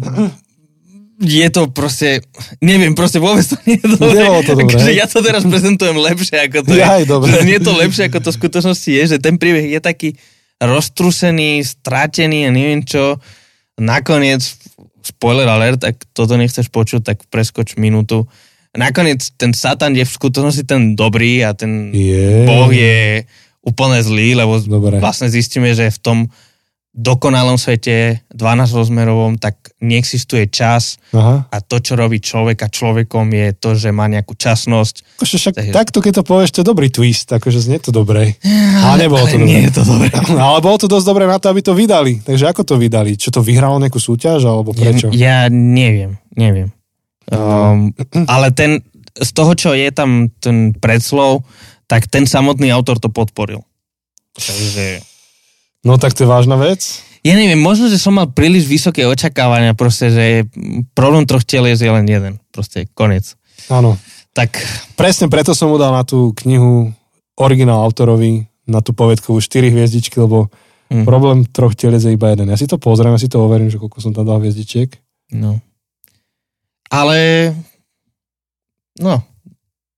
Speaker 1: je to proste, neviem, proste vôbec to nie je.
Speaker 3: Nebolo to dobré,
Speaker 1: Akože ja to teraz prezentujem lepšie, ako to je.
Speaker 3: Dobre.
Speaker 1: Že Znie to lepšie, ako to v skutočnosti je, že ten príbeh je taký roztrusený, strátený a neviem čo. Nakoniec, spoiler alert, ak toto nechceš počuť, tak preskoč minútu. Nakoniec ten Satan je v skutočnosti ten dobrý a ten
Speaker 3: Je.
Speaker 1: Boh je úplne zlý, lebo
Speaker 3: Dobre.
Speaker 1: vlastne zistíme, že v tom dokonalom svete, 12 rozmerovom, tak neexistuje čas
Speaker 3: Aha.
Speaker 1: a to, čo robí človeka človekom, je to, že má nejakú časnosť.
Speaker 3: Akože však
Speaker 1: Takže-
Speaker 3: takto, keď to povieš, to je dobrý twist, akože znie to dobre. Ale nebolo to
Speaker 1: Ale
Speaker 3: dobré.
Speaker 1: nie je to dobré.
Speaker 3: Ale bolo to dosť dobré na to, aby to vydali. Takže ako to vydali? Čo to vyhralo nejakú súťaž, alebo prečo?
Speaker 1: Ja, ja neviem, neviem. Um, ale ten, z toho, čo je tam ten predslov, tak ten samotný autor to podporil. Takže
Speaker 3: No tak to je vážna vec.
Speaker 1: ja neviem, možno, že som mal príliš vysoké očakávania, proste, že problém troch telies je len jeden. Proste, konec.
Speaker 3: Áno.
Speaker 1: Tak,
Speaker 3: Presne preto som mu dal na tú knihu originál autorovi, na tú povedkovú 4 hviezdičky, lebo
Speaker 1: mm,
Speaker 3: problém troch telec je iba jeden. Ja si to pozriem, ja si to overím, že koľko som tam dal hviezdičiek.
Speaker 1: no. Ale, no,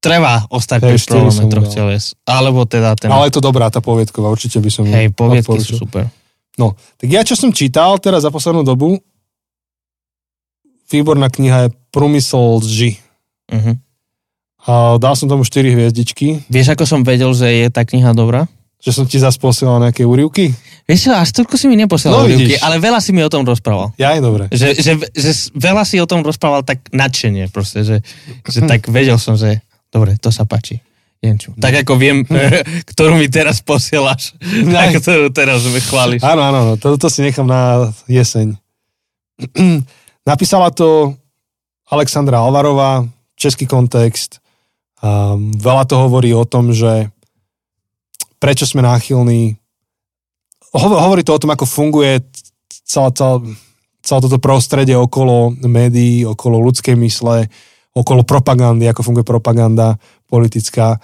Speaker 1: treba ostať pri
Speaker 3: štyri
Speaker 1: probléme
Speaker 3: som mu
Speaker 1: troch
Speaker 3: dal.
Speaker 1: telies. Alebo teda ten...
Speaker 3: Ale je to dobrá tá poviedková, určite by som
Speaker 1: hej, poviedky
Speaker 3: odporučil.
Speaker 1: sú super.
Speaker 3: No, tak ja čo som čítal teraz za poslednú dobu, výborná kniha je Prúmysl lži.
Speaker 1: Uh-huh.
Speaker 3: A dal som tomu 4 hviezdičky,
Speaker 1: Vieš, ako som vedel, že je tá kniha dobrá?
Speaker 3: že som ti zase posielal nejaké úrivky.
Speaker 1: Vieš čo, až toľko si mi
Speaker 3: No,
Speaker 1: neposielal no,
Speaker 3: vidíš.
Speaker 1: ale veľa si mi o tom rozprával.
Speaker 3: Ja aj dobre.
Speaker 1: Že, že, že veľa si o tom rozprával tak nadšenie, proste, že, že tak vedel som, že dobre, to sa páči. Jenču. Tak ako viem, ktorú mi teraz posielaš,
Speaker 3: Aj.
Speaker 1: tak ktorú teraz chváliš.
Speaker 3: Áno, áno, no, toto si nechám na jeseň. Napísala to Alexandra Alvarová, český kontext. Um, veľa to hovorí o tom, že prečo sme náchylní. Hovor, hovorí to o tom, ako funguje celé toto prostredie okolo médií, okolo ľudskej mysle, okolo propagandy, ako funguje propaganda politická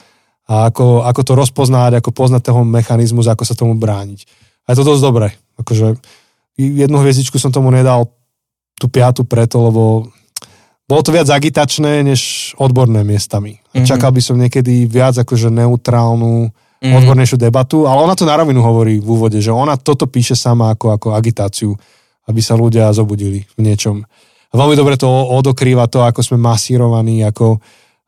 Speaker 3: a ako, ako to rozpoznať, ako poznať toho mechanizmus, ako sa tomu brániť. A je to dosť dobré. Akože jednu hviezdičku som tomu nedal, tú piatu preto, lebo bolo to viac agitačné, než odborné miestami.
Speaker 1: Mhm.
Speaker 3: Čakal by som niekedy viac akože neutrálnu,
Speaker 1: Mhm.
Speaker 3: odbornejšiu debatu, ale ona to na rovinu hovorí v úvode, že ona toto píše sama ako, ako agitáciu, aby sa ľudia zobudili v niečom. A veľmi dobre to odokrýva to, ako sme masírovaní, ako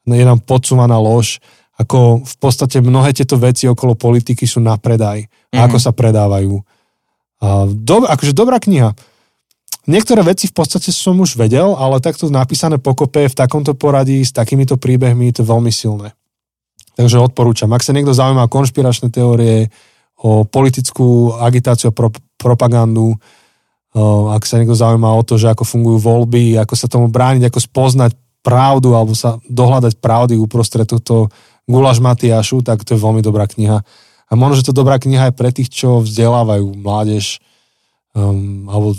Speaker 3: je nám podsúvaná lož, ako v podstate mnohé tieto veci okolo politiky sú na predaj a
Speaker 1: Mhm.
Speaker 3: ako sa predávajú. A do, akože dobrá kniha. Niektoré veci v podstate som už vedel, ale takto napísané pokope v takomto poradí s takýmito príbehmi to je veľmi silné. Takže odporúčam. Ak sa niekto zaujíma o konšpiračné teórie, o politickú agitáciu a pro, propagandu, ak sa niekto zaujíma o to, že ako fungujú voľby, ako sa tomu brániť, ako spoznať pravdu alebo sa dohľadať pravdy uprostred tohto Gulaš Matiašu, tak to je veľmi dobrá kniha. A možno, že to dobrá kniha aj pre tých, čo vzdelávajú mládež um, alebo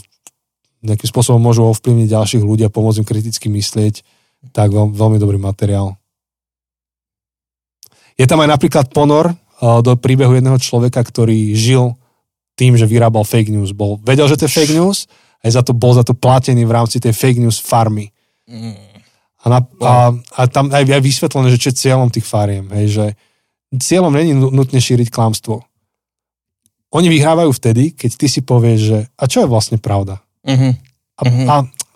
Speaker 3: nejakým spôsobom môžu ovplyvniť ďalších ľudí a pomôcť im kriticky myslieť, tak veľ, veľmi dobrý materiál. Je tam aj napríklad ponor uh, do príbehu jedného človeka, ktorý žil tým, že vyrábal fake news. Bol, vedel, že to je fake news a za to, bol za to platený v rámci tej fake news farmy. A, na, a, a tam aj, aj vysvetlené, že čo je cieľom tých fariem. Hej, že cieľom není nu- nutne šíriť klamstvo. oni vyhrávajú vtedy, keď ty si povieš, že a čo je vlastne pravda?
Speaker 1: Uh-huh.
Speaker 3: A, uh-huh. a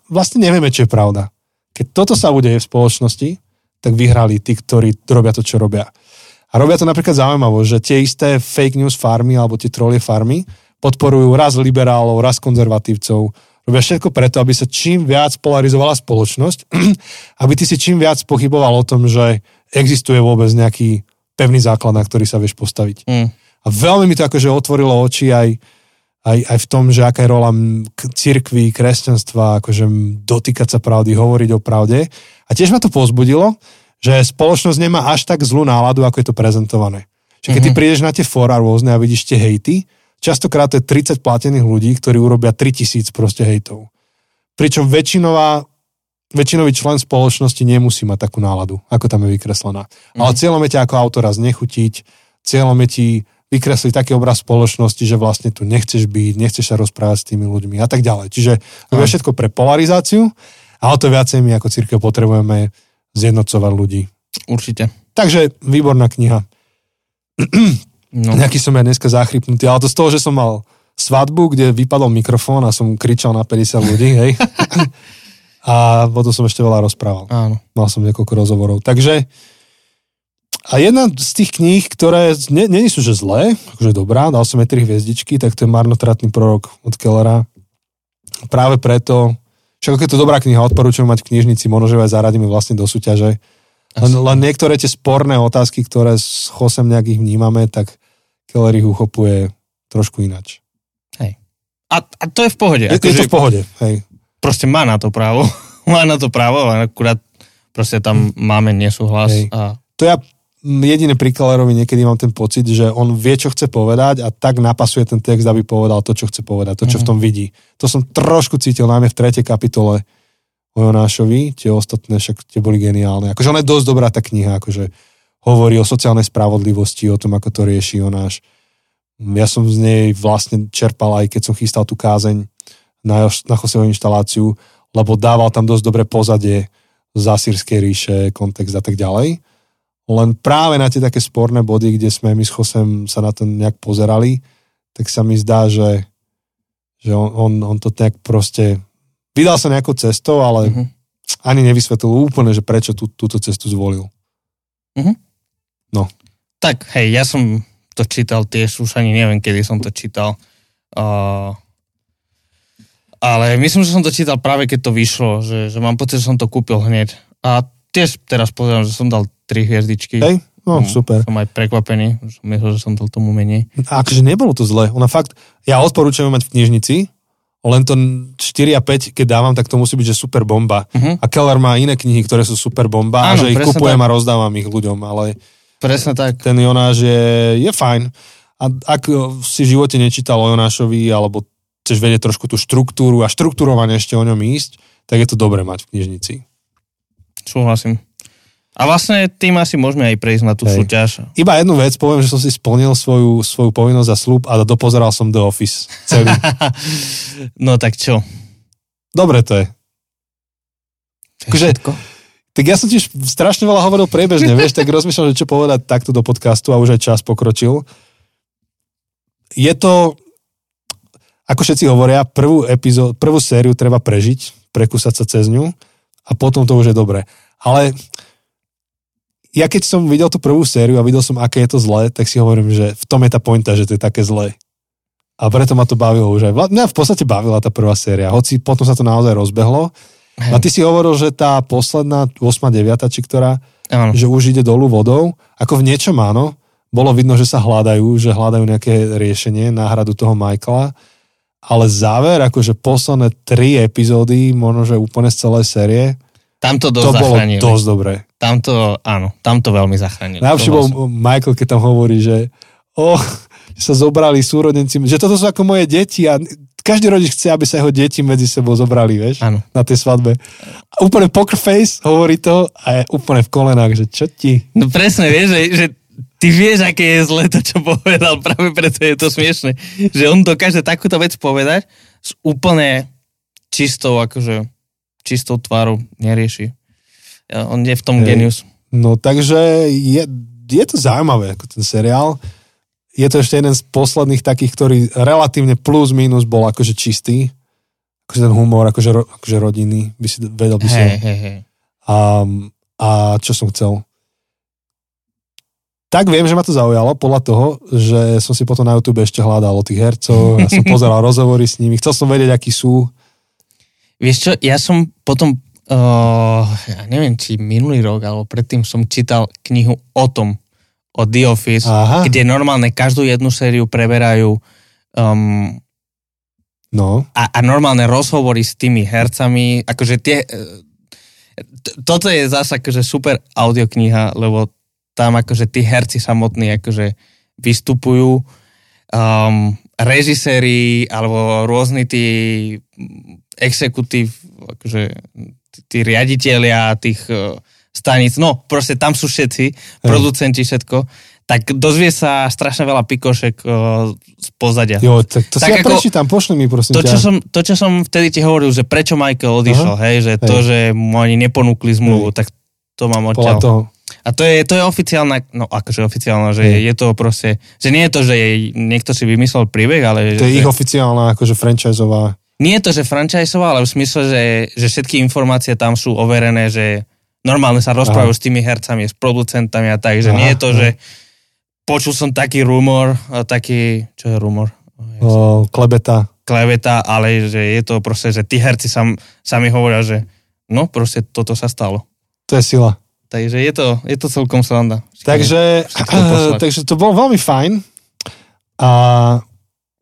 Speaker 3: vlastne nevieme, čo je pravda. Keď toto sa udeje v spoločnosti, tak vyhrali tí, ktorí robia to, čo robia. A robia to napríklad zaujímavo, že tie isté fake news farmy alebo tie trolie farmy podporujú raz liberálov, raz konzervatívcov. Robia všetko preto, aby sa čím viac polarizovala spoločnosť, aby ty si čím viac pochyboval o tom, že existuje vôbec nejaký pevný základ, na ktorý sa vieš postaviť.
Speaker 1: Mm.
Speaker 3: A veľmi mi to akože otvorilo oči aj, aj, aj v tom, že aká je rola cirkvi, kresťanstva, akože dotýkať sa pravdy, hovoriť o pravde. A tiež ma to pozbudilo, že spoločnosť nemá až tak zlú náladu, ako je to prezentované. Že keď mm-hmm. ty mhm. prídeš na tie fóra rôzne a vidíš tie hejty, častokrát to je 30 platených ľudí, ktorí urobia 3000 proste hejtov. Pričom väčšinová, väčšinový člen spoločnosti nemusí mať takú náladu, ako tam je vykreslená. Mm. Ale cieľom je ťa ako autora znechutiť, cieľom je ti vykresliť taký obraz spoločnosti, že vlastne tu nechceš byť, nechceš sa rozprávať s tými ľuďmi a tak ďalej. Čiže to je všetko pre polarizáciu a o to viacej my ako církev potrebujeme zjednocovať ľudí.
Speaker 1: Určite.
Speaker 3: Takže výborná kniha. No. Nejaký som ja dneska zachrypnutý, ale to z toho, že som mal svadbu, kde vypadol mikrofón a som kričal na 50 ľudí, hej. a potom som ešte veľa rozprával.
Speaker 1: Áno.
Speaker 3: Mal som niekoľko rozhovorov. Takže a jedna z tých kníh, ktoré nie, nie sú že zlé, akože dobrá, dal som jej tri hviezdičky, tak to je Marnotratný prorok od Kellera. Práve preto, však je to dobrá kniha, odporúčam mať v knižnici, možno že aj zaradíme vlastne do súťaže len, len niektoré tie sporné otázky, ktoré s Chosem nejak ich vnímame, tak Keller ich uchopuje trošku inač.
Speaker 1: Hej. A, a to je v pohode.
Speaker 3: Je, ako, je to v pohode, hej.
Speaker 1: Proste má na to právo. má na to právo, ale akurát proste tam máme nesúhlas. Hej. A...
Speaker 3: To ja jediné pri Kellerovi niekedy mám ten pocit, že on vie, čo chce povedať a tak napasuje ten text, aby povedal to, čo chce povedať, to, čo mm. v mhm. tom vidí. To som trošku cítil najmä v tretej kapitole o Jonášovi, tie ostatné však tie boli geniálne. Akože ona je dosť dobrá tá kniha, akože hovorí o sociálnej spravodlivosti, o tom, ako to rieši Jonáš. Ja som z nej vlastne čerpal aj keď som chystal tú kázeň na, na Joseho inštaláciu, lebo dával tam dosť dobré pozadie z Asýrskej ríše, kontext a tak ďalej. Len práve na tie také sporné body, kde sme my s Chosem sa na to nejak pozerali, tak sa mi zdá, že, že on, on, on to nejak proste vydal sa nejakou cestou, ale uh-huh. ani nevysvetlil úplne, že prečo tú, túto cestu zvolil.
Speaker 1: Uh-huh.
Speaker 3: No.
Speaker 1: Tak, hej, ja som to čítal tiež, už ani neviem, kedy som to čítal. Uh, ale myslím, že som to čítal práve keď to vyšlo, že, že mám pocit, že som to kúpil hneď. A tiež teraz pozerám, že som dal tri hviezdičky.
Speaker 3: Hej, no, no super.
Speaker 1: Som aj prekvapený, že som myslel, že som dal tomu menej.
Speaker 3: A akože nebolo to zle. Ona fakt, ja odporúčam mať v knižnici, len to 4 a 5, keď dávam, tak to musí byť, že super bomba. Uh-huh. A Keller má iné knihy, ktoré sú super bomba Áno, a že ich kupujem tak. a rozdávam ich ľuďom, ale
Speaker 1: presne tak.
Speaker 3: ten Jonáš je, je fajn. A ak si v živote nečítal o Jonášovi, alebo chceš vedieť trošku tú štruktúru a štruktúrovanie ešte o ňom ísť, tak je to dobré mať v knižnici.
Speaker 1: Súhlasím. A vlastne tým asi môžeme aj prejsť na tú Hej. súťaž.
Speaker 3: Iba jednu vec, poviem, že som si splnil svoju, svoju povinnosť a slúb a dopozeral som The Office celý.
Speaker 1: no tak čo?
Speaker 3: Dobre to je. Akože, tak ja som tiež strašne veľa hovoril priebežne, vieš, tak rozmýšľam, že čo povedať takto do podcastu a už aj čas pokročil. Je to, ako všetci hovoria, prvú, epizód, prvú sériu treba prežiť, prekúsať sa cez ňu a potom to už je dobré. Ale ja keď som videl tú prvú sériu a videl som, aké je to zlé, tak si hovorím, že v tom je tá pointa, že to je také zlé. A preto ma to bavilo už aj. Mňa v podstate bavila tá prvá séria, hoci potom sa to naozaj rozbehlo. Hej. A ty si hovoril, že tá posledná, 8. 9. či ktorá, ano. že už ide dolu vodou. Ako v niečom áno. Bolo vidno, že sa hľadajú, že hľadajú nejaké riešenie, náhradu toho Michaela. Ale záver, akože posledné tri epizódy, možno, že úplne z celej série,
Speaker 1: tam to dosť to
Speaker 3: bolo zachránili. dosť dobré.
Speaker 1: Tam to, áno, tam to veľmi zachránili.
Speaker 3: Najlepšie bol Michael, keď tam hovorí, že oh, sa zobrali súrodenci, že toto sú ako moje deti a každý rodič chce, aby sa jeho deti medzi sebou zobrali, vieš,
Speaker 1: ano.
Speaker 3: na tej svadbe. A úplne poker face hovorí to a je úplne v kolenách, že čo ti?
Speaker 1: No presne, vieš, že, že ty vieš, aké je zle to, čo povedal, práve preto je to smiešne, že on dokáže takúto vec povedať s úplne čistou, akože čistou tvárou nerieši. On je v tom hey. genius.
Speaker 3: No takže je, je to zaujímavé, ako ten seriál. je to ešte jeden z posledných takých, ktorý relatívne plus minus bol akože čistý. Akože ten humor, akože, ro, akože rodinný, by si vedel by si.
Speaker 1: Hej, hej, hej.
Speaker 3: A, a čo som chcel? Tak viem, že ma to zaujalo podľa toho, že som si potom na YouTube ešte hľadal o tých hercov, ja som pozeral rozhovory s nimi, chcel som vedieť, akí sú.
Speaker 1: Vieš čo, ja som potom, uh, ja neviem, či minulý rok, alebo predtým som čítal knihu o tom, o The Office,
Speaker 3: Aha.
Speaker 1: kde normálne každú jednu sériu preberajú um,
Speaker 3: No,
Speaker 1: a, a normálne rozhovory s tými hercami, akože tie... e, t- Toto je zase akože super audiokniha, lebo tam akože tí herci samotní akože vystupujú, um, režiséri alebo rôzni tí exekutív, akože tí, tí riaditeľia tých uh, staníc, no proste tam sú všetci, producenti, všetko, tak dozvie sa strašne veľa pikošek uh, z pozadia.
Speaker 3: jo, tak to
Speaker 1: Tak
Speaker 3: si ja
Speaker 1: ako-
Speaker 3: prečítam, pošli mi prosím
Speaker 1: To
Speaker 3: ťa.
Speaker 1: čo, som, to, čo som vtedy ti hovoril, že prečo Michael odišiel,
Speaker 3: Aha.
Speaker 1: hej, že to,
Speaker 3: Hej.
Speaker 1: že mu ani neponúkli zmluvu, tak to mám
Speaker 3: Podľa
Speaker 1: odtiaľ.
Speaker 3: toho.
Speaker 1: A to je, to je oficiálna, no akože oficiálna, že
Speaker 3: Hej.
Speaker 1: je to proste, že nie je to, že jej, niekto si vymyslel príbeh, ale
Speaker 3: To je
Speaker 1: že,
Speaker 3: ich oficiálna akože franchiseová.
Speaker 1: nie je to, že franchiseová, ale v smysle, že, že všetky informácie tam sú overené, že normálne sa rozprávajú s tými hercami, s producentami a tak, že
Speaker 3: Aha,
Speaker 1: nie je to,
Speaker 3: aha.
Speaker 1: že počul som taký rumor, taký, čo je rumor?
Speaker 3: O, klebeta.
Speaker 1: kleveta, ale že je to proste, že tí herci sam, sami hovoria, že no proste toto sa stalo.
Speaker 3: To je sila.
Speaker 1: Takže je to, je to celkom sranda.
Speaker 3: Takže,
Speaker 1: poslať.
Speaker 3: takže to bolo veľmi fajn. A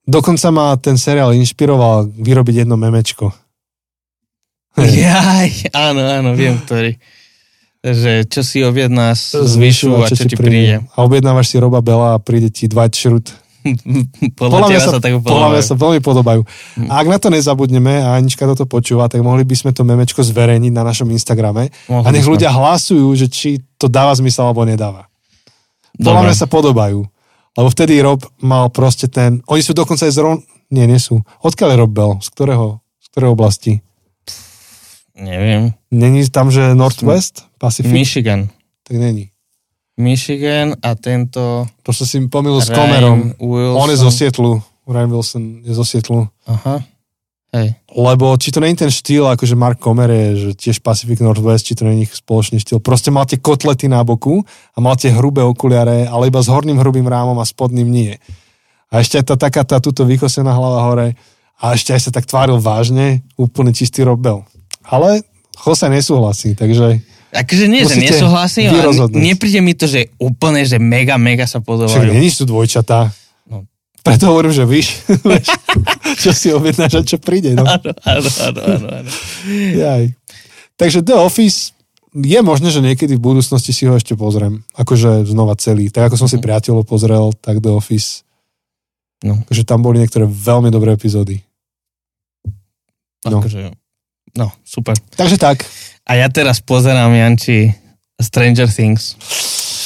Speaker 3: dokonca ma ten seriál inšpiroval vyrobiť jedno memečko.
Speaker 1: Jaj, áno, áno, viem, ktorý. Takže čo si objedná z zvyšu a čo, ti príde.
Speaker 3: A objednávaš si Roba Bela a príde ti Dwight Schrute.
Speaker 1: Podľa, teba sa, tak
Speaker 3: podľa mňa
Speaker 1: podobajú.
Speaker 3: sa veľmi podobajú. A ak na to nezabudneme a Anička toto počúva, tak mohli by sme to memečko zverejniť na našom Instagrame
Speaker 1: Mohli
Speaker 3: a nech
Speaker 1: by sme.
Speaker 3: ľudia hlasujú, že či to dáva zmysel alebo nedáva. Podľa
Speaker 1: Dobre.
Speaker 3: mňa sa podobajú. Lebo vtedy Rob mal proste ten... Oni sú dokonca aj z Ron... Nie, nie sú. Odkiaľ je Rob Bell? Z ktorého, z ktorého oblasti?
Speaker 1: Neviem.
Speaker 3: Není tam, že Northwest? Pacific?
Speaker 1: Michigan.
Speaker 3: Tak není.
Speaker 1: Michigan a tento
Speaker 3: Proste si mi pomýlil s Comerom.
Speaker 1: Wilson.
Speaker 3: On je zo Sietlu. Ryan Wilson je zo Sietlu.
Speaker 1: Aha. Hej.
Speaker 3: Lebo či to není ten štýl, akože Mark Comer je, že tiež Pacific Northwest, či to není ich spoločný štýl. Proste mal tie kotlety na boku a mal tie hrubé okuliare, ale iba s horným hrubým rámom a spodným nie. A ešte aj tá taká tá túto vykosená hlava hore a ešte aj sa tak tváril vážne, úplne čistý Rob Bell. Ale Jose nesúhlasí, takže
Speaker 1: Akože nie, že
Speaker 3: Musíte
Speaker 1: nesúhlasím,
Speaker 3: vy
Speaker 1: ale nepríde mi to, že úplne, že mega, mega sa podobajú.
Speaker 3: není sú dvojčatá.
Speaker 1: No.
Speaker 3: Preto hovorím, že víš, čo si objednáš a čo príde. No.
Speaker 1: Áno, áno, áno, áno, áno.
Speaker 3: Jaj. Takže The Office je možné, že niekedy v budúcnosti si ho ešte pozriem. Akože znova celý. Tak ako som si priateľov pozrel, tak The Office.
Speaker 1: No.
Speaker 3: Takže tam boli niektoré veľmi dobré epizódy. No.
Speaker 1: Akože, no, super.
Speaker 3: Takže tak.
Speaker 1: A ja teraz pozerám, Janči, Stranger Things.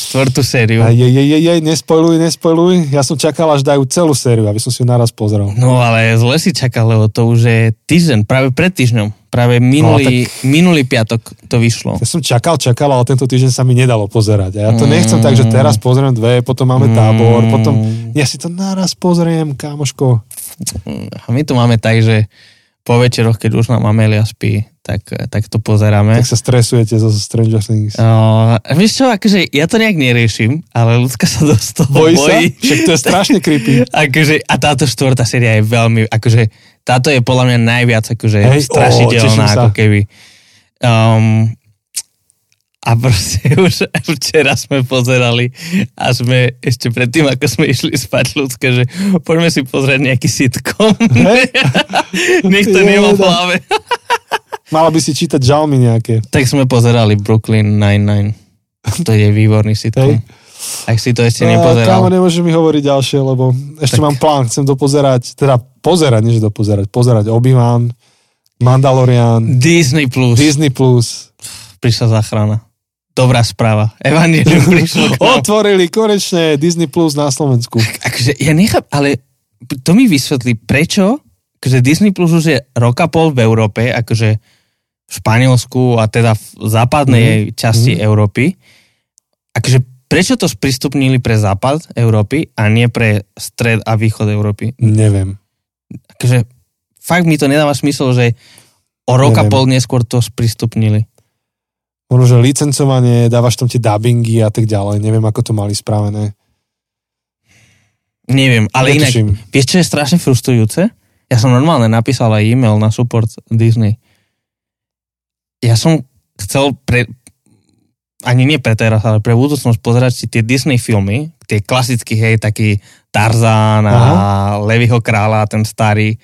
Speaker 1: Štvrtú sériu.
Speaker 3: A je, je, je, je, nespojluj, nespojluj. Ja som čakal, až dajú celú sériu, aby som si ju naraz pozrel.
Speaker 1: No ale zle si čakal, lebo to už je týždeň, práve pred týždňom. Práve minulý,
Speaker 3: No,
Speaker 1: minulý piatok to vyšlo.
Speaker 3: Ja som čakal, čakal, ale tento týždeň sa mi nedalo pozerať. A ja to
Speaker 1: Mm.
Speaker 3: nechcem tak, že teraz pozriem dve, potom máme tábor,
Speaker 1: Mm.
Speaker 3: potom ja si to naraz pozriem, kámoško.
Speaker 1: A my to máme tak, že po večeroch, keď už nám Amelia spí, tak, tak to pozeráme.
Speaker 3: Tak sa stresujete zo Stranger Things.
Speaker 1: Uh, vieš čo, akože ja to nejak neriešim, ale ľudská sa dosť toho
Speaker 3: Bojí
Speaker 1: bojí.
Speaker 3: sa? Však to je strašne creepy.
Speaker 1: akože, a táto štvrtá séria je veľmi, akože táto je podľa mňa najviac akože
Speaker 3: Hej, teším sa.
Speaker 1: ako keby. Um, a proste už včera sme pozerali a sme ešte predtým, ako sme išli spať ľudské, že poďme si pozrieť nejaký sitcom.
Speaker 3: Hej.
Speaker 1: Nech to nemá v hlave.
Speaker 3: Mala by si čítať žalmy nejaké.
Speaker 1: Tak sme pozerali Brooklyn Nine-Nine. To je výborný sitcom.
Speaker 3: Hej.
Speaker 1: Ak si to ešte nepozeral.
Speaker 3: Kámo, nemôže mi hovoriť ďalšie, lebo ešte
Speaker 1: Tak.
Speaker 3: mám plán, chcem dopozerať, teda pozerať, nie že dopozerať, pozerať Obi-Wan, Mandalorian,
Speaker 1: Disney Plus.
Speaker 3: Disney+. Plus.
Speaker 1: Prišla záchrana. Dobrá správa. Evangelium prišlo.
Speaker 3: Otvorili konečne Disney Plus na Slovensku.
Speaker 1: Akože ja nechám, ale to mi vysvetlí, prečo akože Disney Plus už je roka pol v Európe, akože v Španielsku a teda v západnej
Speaker 3: Mhm.
Speaker 1: časti
Speaker 3: Mhm.
Speaker 1: Európy. Akože prečo to sprístupnili pre západ Európy a nie pre stred a východ Európy?
Speaker 3: Neviem.
Speaker 1: Akože fakt mi to nedáva smysl, že o rok a
Speaker 3: Neviem.
Speaker 1: pol neskôr to sprístupnili.
Speaker 3: Možno, že licencovanie, dávaš tam tie dubbingy a tak ďalej. Neviem, ako to mali spravené.
Speaker 1: Neviem, ale inak,
Speaker 3: Netuším.
Speaker 1: vieš, čo je strašne frustrujúce? Ja som normálne napísal aj e-mail na support Disney. Ja som chcel pre, ani nie pre teraz, ale pre budúcnosť pozerať si tie Disney filmy, tie klasické, hej, taký Tarzán a Levyho kráľa, ten starý,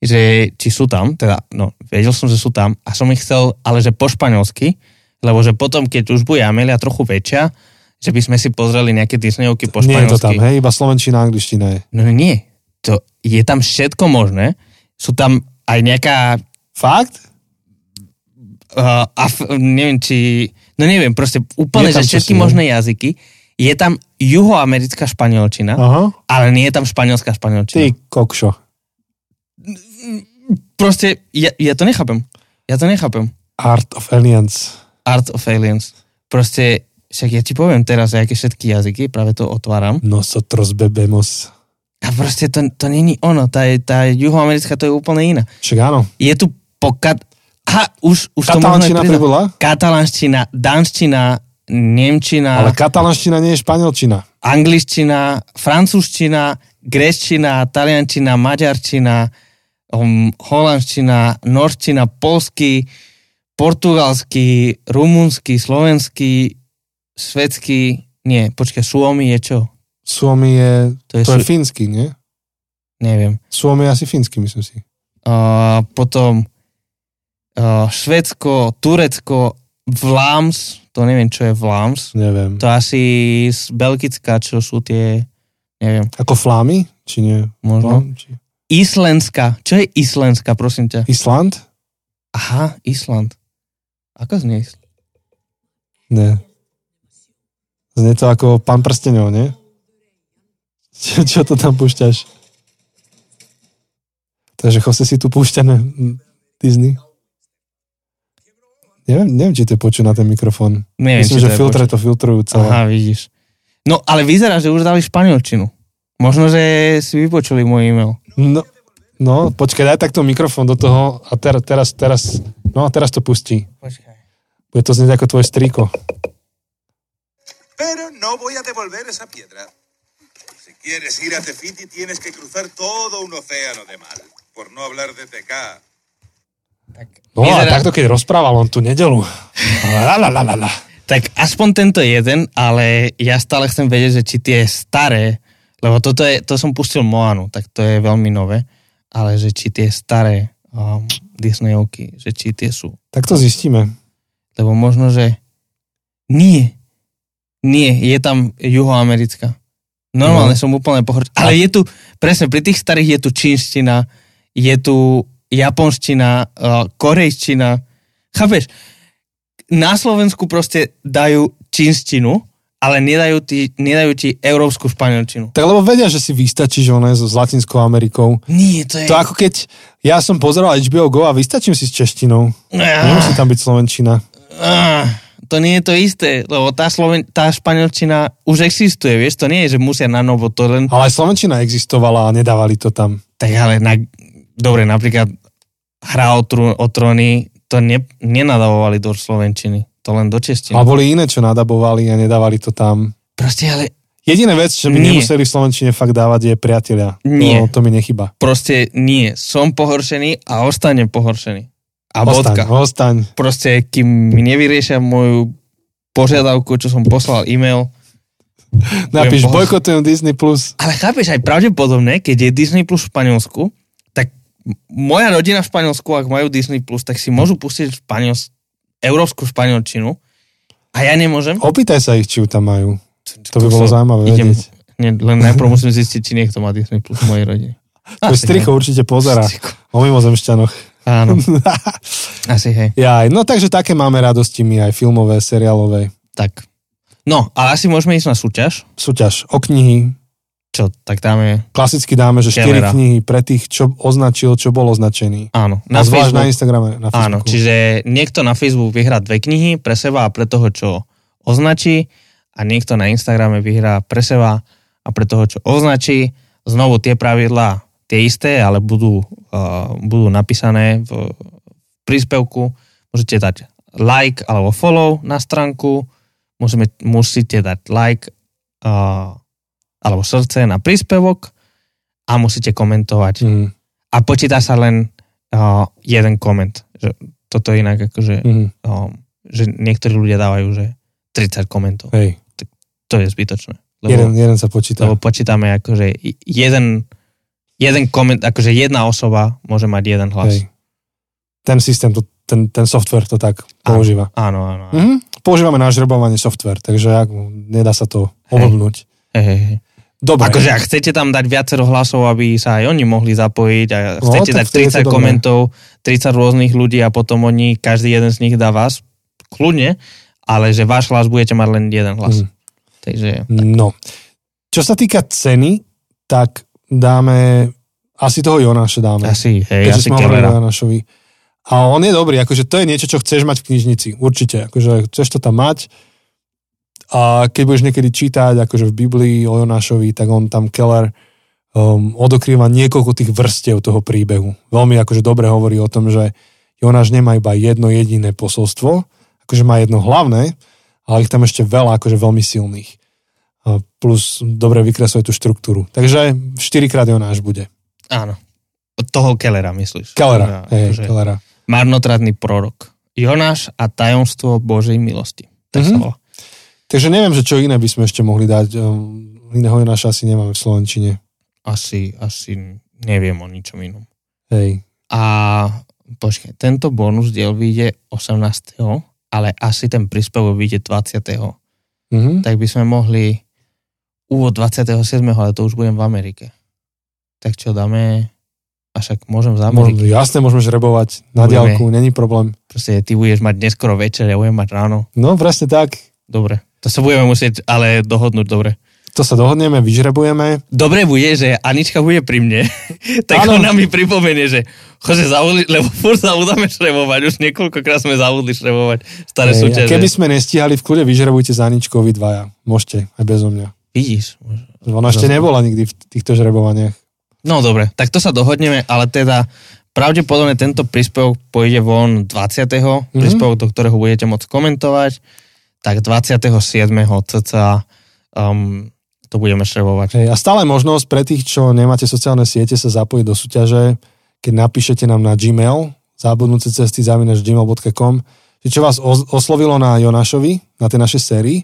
Speaker 1: že či sú tam, teda, no, vedel som, že sú tam a som ich chcel, ale že po španielsky, lebo že potom, keď už bude Amelia trochu väčšia, že by sme si pozreli nejaké Disneyovky po
Speaker 3: Nie je to
Speaker 1: španielsky.
Speaker 3: tam, hej? Iba slovenčina, angličtina je.
Speaker 1: No nie, to, je tam všetko možné. Sú tam aj nejaká,
Speaker 3: Fakt?
Speaker 1: uh, af, neviem či, no neviem, proste úplne, že všetky
Speaker 3: čosi, ne?
Speaker 1: možné jazyky. Je tam juhoamerická španielčina,
Speaker 3: Aha.
Speaker 1: ale nie je tam španielská
Speaker 3: Ty
Speaker 1: španielčina.
Speaker 3: kokšo.
Speaker 1: Proste, ja, ja to nechápem. Ja to nechápem.
Speaker 3: Art of Aliens.
Speaker 1: Art of Aliens. Proste, však ja ti poviem teraz, aké všetky jazyky, práve to otváram.
Speaker 3: Nosotros bebemos.
Speaker 1: A proste to, to není ono, tá, tá juhoamerická to je úplne iná.
Speaker 3: Však áno.
Speaker 1: Je tu pokat... Aha, už, už to
Speaker 3: Katalánčina
Speaker 1: priznám.
Speaker 3: pribudla?
Speaker 1: katalánština, danština, nemčina,
Speaker 3: Ale katalánština nie je španielčina.
Speaker 1: angličtina, francúzština, gréčtina, taliančina, maďarčina, um, holandština, norština, polský, portugalský, rumunsky, slovenský, švedský, nie, počkaj, suomi je čo?
Speaker 3: Suomi je,
Speaker 1: To je,
Speaker 3: to je
Speaker 1: su-
Speaker 3: fínsky, nie?
Speaker 1: neviem.
Speaker 3: Suomi je asi fínsky, myslím si.
Speaker 1: Uh, potom uh, Švedsko, Turecko, Vláms, to neviem, čo je Vláms,
Speaker 3: Neviem.
Speaker 1: to asi z Belgická, čo sú tie, neviem,
Speaker 3: Ako flámy? Či nie?
Speaker 1: možno.
Speaker 3: No, či...
Speaker 1: Islendská. Čo je Islendská, prosím ťa?
Speaker 3: Island?
Speaker 1: Aha, Island. Ako znie?
Speaker 3: Nie. Znie to ako pán prstenov, nie? Čo, čo to tam púšťaš? Takže Jose si tu púšťa na Disney. Neviem, neviem, či to je počuť na ten mikrofón.
Speaker 1: Neviem,
Speaker 3: Myslím, že
Speaker 1: to
Speaker 3: filtre
Speaker 1: počuť.
Speaker 3: to filtrujú celé.
Speaker 1: Aha, vidíš. No, ale vyzerá, že už dali španielčinu. Možno, že si vypočuli môj e-mail.
Speaker 3: No, no, počkaj, daj takto mikrofón do toho a ter, teraz, teraz, no, teraz to pustí.
Speaker 1: Počkaj.
Speaker 3: Bude to znieť ako tvoj striko.
Speaker 4: Pero no voy a devolver esa piedra. Si quieres ir a Tefiti tienes que cruzar todo un océano de mar. Por no hablar de TK.
Speaker 1: Tak,
Speaker 3: No a takto, keď rozprával on tú nedelu. La, la, la, la, la.
Speaker 1: tak aspoň tento jeden, ale ja stále chcem vedieť, že či tie staré, lebo toto je, to som pustil Moanu, tak to je veľmi nové, ale že či tie staré um, Disneyovky, že či tie sú.
Speaker 3: Tak to zistíme.
Speaker 1: Lebo možno, že nie. Nie, je tam juhoamerická. Normálne
Speaker 3: No.
Speaker 1: som úplne pohorčený. Ale je tu, presne, pri tých starých je tu čínština, je tu japonština, uh, korejština. Chápeš? Na Slovensku proste dajú čínštinu, ale nedajú ti, nedajú ti európsku španielčinu.
Speaker 3: Tak lebo vedia, že si vystačíš one so, s Latinskou Amerikou.
Speaker 1: Nie, to je...
Speaker 3: To ako keď ja som pozeral HBO Go a vystačím si s češtinou.
Speaker 1: Ah,
Speaker 3: Nemusí tam byť slovenčina.
Speaker 1: Ah, to nie je to isté, lebo tá, Sloven, tá španielčina už existuje, vieš, to nie je, že musia na novo, to len
Speaker 3: Ale slovenčina existovala a nedávali to tam.
Speaker 1: Tak ale na, dobre, napríklad hra o, trú, o tróny, to ne, nenadavovali do slovenčiny, to len do češtiny.
Speaker 3: A boli iné, čo nadabovali a nedávali to tam.
Speaker 1: Proste ale,
Speaker 3: Jediná vec, čo by
Speaker 1: Nie.
Speaker 3: nemuseli v slovenčine fakt dávať, je priatelia.
Speaker 1: Nie.
Speaker 3: To, to mi nechyba.
Speaker 1: proste nie, som pohoršený a ostanem pohoršený. A
Speaker 3: Ostaň,
Speaker 1: bodka.
Speaker 3: ostaň.
Speaker 1: Proste, kým mi nevyriešia moju požiadavku, čo som poslal e-mail,
Speaker 3: Napíš, bojkotujem Disney+. Plus.
Speaker 1: ale chápeš, aj pravdepodobne, keď je Disney Plus v Španielsku, tak moja rodina v Španielsku, ak majú Disney Plus, tak si môžu pustiť španiels, európsku španielčinu a ja nemôžem.
Speaker 3: Opýtaj sa ich, či ju tam majú. To by bolo zaujímavé
Speaker 1: Idem,
Speaker 3: vedieť.
Speaker 1: ne, len najprv musím zistiť, či niekto má Disney Plus v mojej rodine. Asi
Speaker 3: striko určite pozera o mimozemšťanoch.
Speaker 1: Áno, asi hej.
Speaker 3: Jaj, no takže také máme radosti my aj filmové, seriálové.
Speaker 1: Tak. No, ale asi môžeme ísť na súťaž.
Speaker 3: Súťaž o knihy.
Speaker 1: Čo, tak dáme...
Speaker 3: Klasicky dáme, že 4
Speaker 1: Kellera.
Speaker 3: knihy pre tých, čo označil, čo bol označený.
Speaker 1: Áno,
Speaker 3: Na
Speaker 1: na
Speaker 3: a zvlášť na
Speaker 1: Facebook.
Speaker 3: Instagrame. Na Facebooku.
Speaker 1: Áno, čiže niekto na Facebook vyhrá dve knihy pre seba a pre toho, čo označí a niekto na Instagrame vyhrá pre seba a pre toho, čo označí, znovu tie pravidlá tie isté, ale budú, uh, budú napísané v príspevku. Môžete dať like alebo follow na stránku, musíme, musíte dať like uh, alebo srdce na príspevok a musíte komentovať.
Speaker 3: Mm.
Speaker 1: A počíta sa len uh, jeden koment. Že toto je inak akože,
Speaker 3: Mm.
Speaker 1: um, že niektorí ľudia dávajú, že 30 komentov.
Speaker 3: Hej,
Speaker 1: To je zbytočné. Lebo,
Speaker 3: jeden, jeden sa počíta.
Speaker 1: lebo počítame akože jeden, jeden koment, akože jedna osoba môže mať jeden hlas.
Speaker 3: Hej. Ten systém, to, ten, ten software to tak používa.
Speaker 1: Áno, áno. áno.
Speaker 3: Mhm. Používame na žrebovanie software, takže ak, nedá sa to ovlbnúť.
Speaker 1: Hej, hej, hej.
Speaker 3: Dobre.
Speaker 1: Akože ak chcete tam dať viacero hlasov, aby sa aj oni mohli zapojiť a
Speaker 3: No,
Speaker 1: chcete
Speaker 3: tak
Speaker 1: dať
Speaker 3: vtedy je to
Speaker 1: 30
Speaker 3: dobré.
Speaker 1: komentov, 30 rôznych ľudí a potom oni, každý jeden z nich dá vás, kľudne, ale že váš hlas budete mať len jeden hlas.
Speaker 3: Mhm.
Speaker 1: Takže
Speaker 3: No. Čo sa týka ceny, tak dáme, asi toho Jonáša dáme.
Speaker 1: asi, hej, asi
Speaker 3: sme hovorili. Jonášovi. A on je dobrý, akože to je niečo, čo chceš mať v knižnici, určite. Akože chceš to tam mať a keď budeš niekedy čítať akože v Biblii o Jonášovi, tak on tam Keller um, odokrýva niekoľko tých vrstiev toho príbehu. Veľmi akože dobre hovorí o tom, že Jonáš nemá iba jedno jediné posolstvo, akože má jedno hlavné, ale ich tam ešte veľa akože veľmi silných. A plus dobre vykresuje tú štruktúru. Takže 4 krát Jonáš bude.
Speaker 1: Áno. Od toho Kellera, myslíš?
Speaker 3: Kellera,
Speaker 1: Že-
Speaker 3: hej,
Speaker 1: že
Speaker 3: Kellera.
Speaker 1: Marnotratný prorok. Jonáš a tajomstvo Božej milosti. Tak sa
Speaker 3: Mhm.
Speaker 1: volá.
Speaker 3: Takže neviem, že čo iné by sme ešte mohli dať. Um, Iného Jonáša asi nemáme v Slovenčine.
Speaker 1: Asi, asi neviem o ničom inom.
Speaker 3: Hej.
Speaker 1: A počkaj, tento bonus diel vyjde 18. ale asi ten príspevok vyjde 20.
Speaker 3: Mhm.
Speaker 1: Tak by sme mohli úvod 27. ale to už budem v Amerike. Tak čo dáme? A však môžem z
Speaker 3: Môžem,
Speaker 1: Ameriky.
Speaker 3: jasne, môžeme žrebovať na
Speaker 1: Budeme.
Speaker 3: diálku, není problém.
Speaker 1: Proste ty budeš mať neskoro večer, ja budem mať ráno.
Speaker 3: No, presne tak.
Speaker 1: Dobre. To sa budeme musieť ale dohodnúť dobre.
Speaker 3: To sa dohodneme, vyžrebujeme.
Speaker 1: Dobre bude, že Anička bude pri mne, tak
Speaker 3: Áno.
Speaker 1: ona mi pripomenie, že Jose, zavudli, lebo furt zabudáme šrebovať, už niekoľkokrát sme zavudli šrebovať staré
Speaker 3: Hej, a
Speaker 1: súťaže.
Speaker 3: keby sme nestíhali, v kľude vyžrebujte za Aničkou vy dvaja. Môžete, aj bezo mňa.
Speaker 1: Vidíš.
Speaker 3: Ona ešte nebola nikdy v týchto žrebovaniach.
Speaker 1: No dobre, tak to sa dohodneme, ale teda pravdepodobne tento príspevok pôjde von 20. Mm-hmm. príspevok, do ktorého budete môcť komentovať, tak 27. cca um, to budeme šrebovať.
Speaker 3: Hej, a stále možnosť pre tých, čo nemáte sociálne siete, sa zapojiť do súťaže, keď napíšete nám na Gmail, zabudnúce cesty zavinač gmail.com, čo vás os- oslovilo na Jonášovi, na tej našej sérii,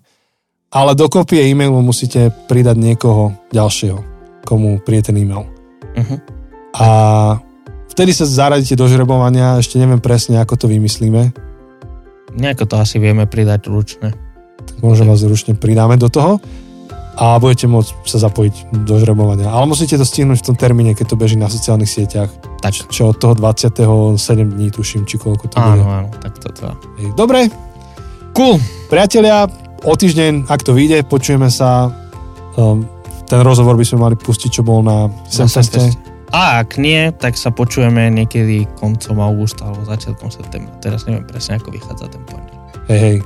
Speaker 3: ale do kopie e-mailu musíte pridať niekoho ďalšieho, komu príde ten e-mail.
Speaker 1: Uh-huh.
Speaker 3: A vtedy sa zaradíte do žrebovania, ešte neviem presne, ako to vymyslíme,
Speaker 1: Nejako to asi vieme pridať ručne.
Speaker 3: tak možno vás ručne pridáme do toho a budete môcť sa zapojiť do žrebovania. Ale musíte to stihnúť v tom termíne, keď to beží na sociálnych sieťach,
Speaker 1: Tak,
Speaker 3: čo od toho 27 dní tuším, či koľko to
Speaker 1: áno,
Speaker 3: bude.
Speaker 1: áno, tak to.
Speaker 3: Hej, Dobre,
Speaker 1: Cool.
Speaker 3: priatelia, o týždeň, ak to vyjde, počujeme sa. Um, ten rozhovor by sme mali pustiť, čo bol na Semfeste.
Speaker 1: A ak nie, tak sa počujeme niekedy koncom augusta alebo začiatkom septembra. Teraz neviem presne, ako vychádza ten pondelok.
Speaker 3: Hej, hej,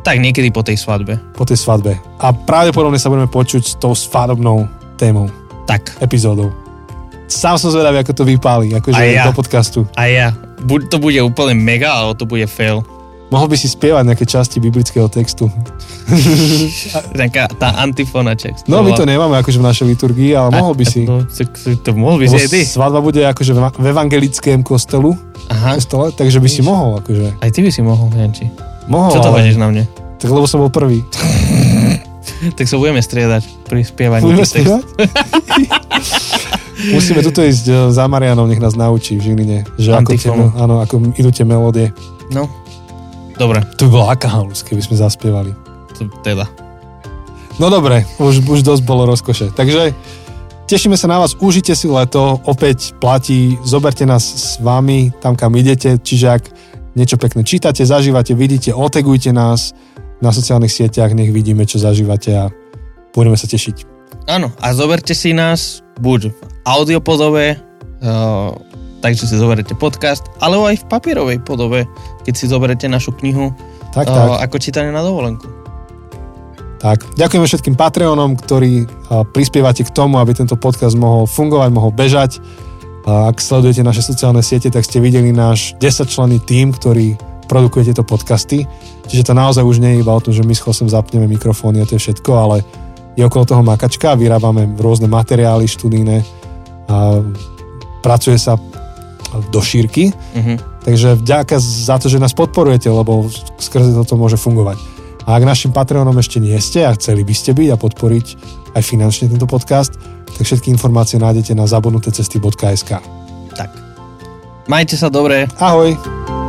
Speaker 1: Tak niekedy po tej svadbe.
Speaker 3: po tej svadbe. A pravdepodobne sa budeme počuť s tou svadobnou témou,
Speaker 1: Tak,
Speaker 3: epizódou. Sám som zvedavý, ako to vypáli, akože
Speaker 1: ja.
Speaker 3: do podcastu.
Speaker 1: a ja. Buď to bude úplne mega, alebo to bude fail.
Speaker 3: Mohol by si spievať nejaké časti biblického textu.
Speaker 1: Taká tá antifona ček.
Speaker 3: No, my to nemáme akože v našej liturgii, ale mohol by si.
Speaker 1: No, to, mohol by si aj ty.
Speaker 3: svadba bude akože v evangelickém kostelu,
Speaker 1: Aha,
Speaker 3: kostele, takže by si mohol, akože.
Speaker 1: aj ty by si mohol, Janči.
Speaker 3: Mohol,
Speaker 1: Čo to
Speaker 3: ale-
Speaker 1: na mne?
Speaker 3: Tak lebo som bol prvý.
Speaker 1: Tak sa budeme striedať pri spievaní.
Speaker 3: Budeme spievať? Musíme tuto ísť e, za Marianom, nech nás naučí v Žiline. Že ako, tie, áno, ako idú tie melódie.
Speaker 1: No, dobre,
Speaker 3: To by bolo aká halus, keby sme zaspievali.
Speaker 1: to, teda.
Speaker 3: No dobre, už, už dosť bolo rozkoše. Takže tešíme sa na vás, užite si leto, opäť platí, zoberte nás s vami tam, kam idete, čiže ak niečo pekné čítate, zažívate, vidíte, otegujte nás na sociálnych sieťach, nech vidíme, čo zažívate a budeme sa tešiť.
Speaker 1: Áno, a zoberte si nás buď v audiopodobe, uh, takže si zoberete podcast, alebo aj v papierovej podobe, keď si zoberete našu knihu
Speaker 3: Tak,
Speaker 1: uh,
Speaker 3: tak,
Speaker 1: ako čítanie na dovolenku.
Speaker 3: Tak, ďakujeme všetkým Patreonom, ktorí a, prispievate k tomu, aby tento podcast mohol fungovať, mohol bežať. Ak sledujete naše sociálne siete, tak ste videli náš 10-členný tím, ktorý produkuje tieto podcasty. Čiže to naozaj už nie je iba o tom, že my s Chosem zapneme mikrofóny a to je všetko, ale je okolo toho makačka, vyrábame rôzne materiály študijné, a pracuje sa do šírky.
Speaker 1: Mhm.
Speaker 3: Takže vďaka za to, že nás podporujete, lebo skrze toto môže fungovať. A ak našim Patreonom ešte nie ste a chceli by ste byť a podporiť aj finančne tento podcast, tak všetky informácie nájdete na zabudnutecesty.sk.
Speaker 1: Tak. Majte sa dobre.
Speaker 3: Ahoj!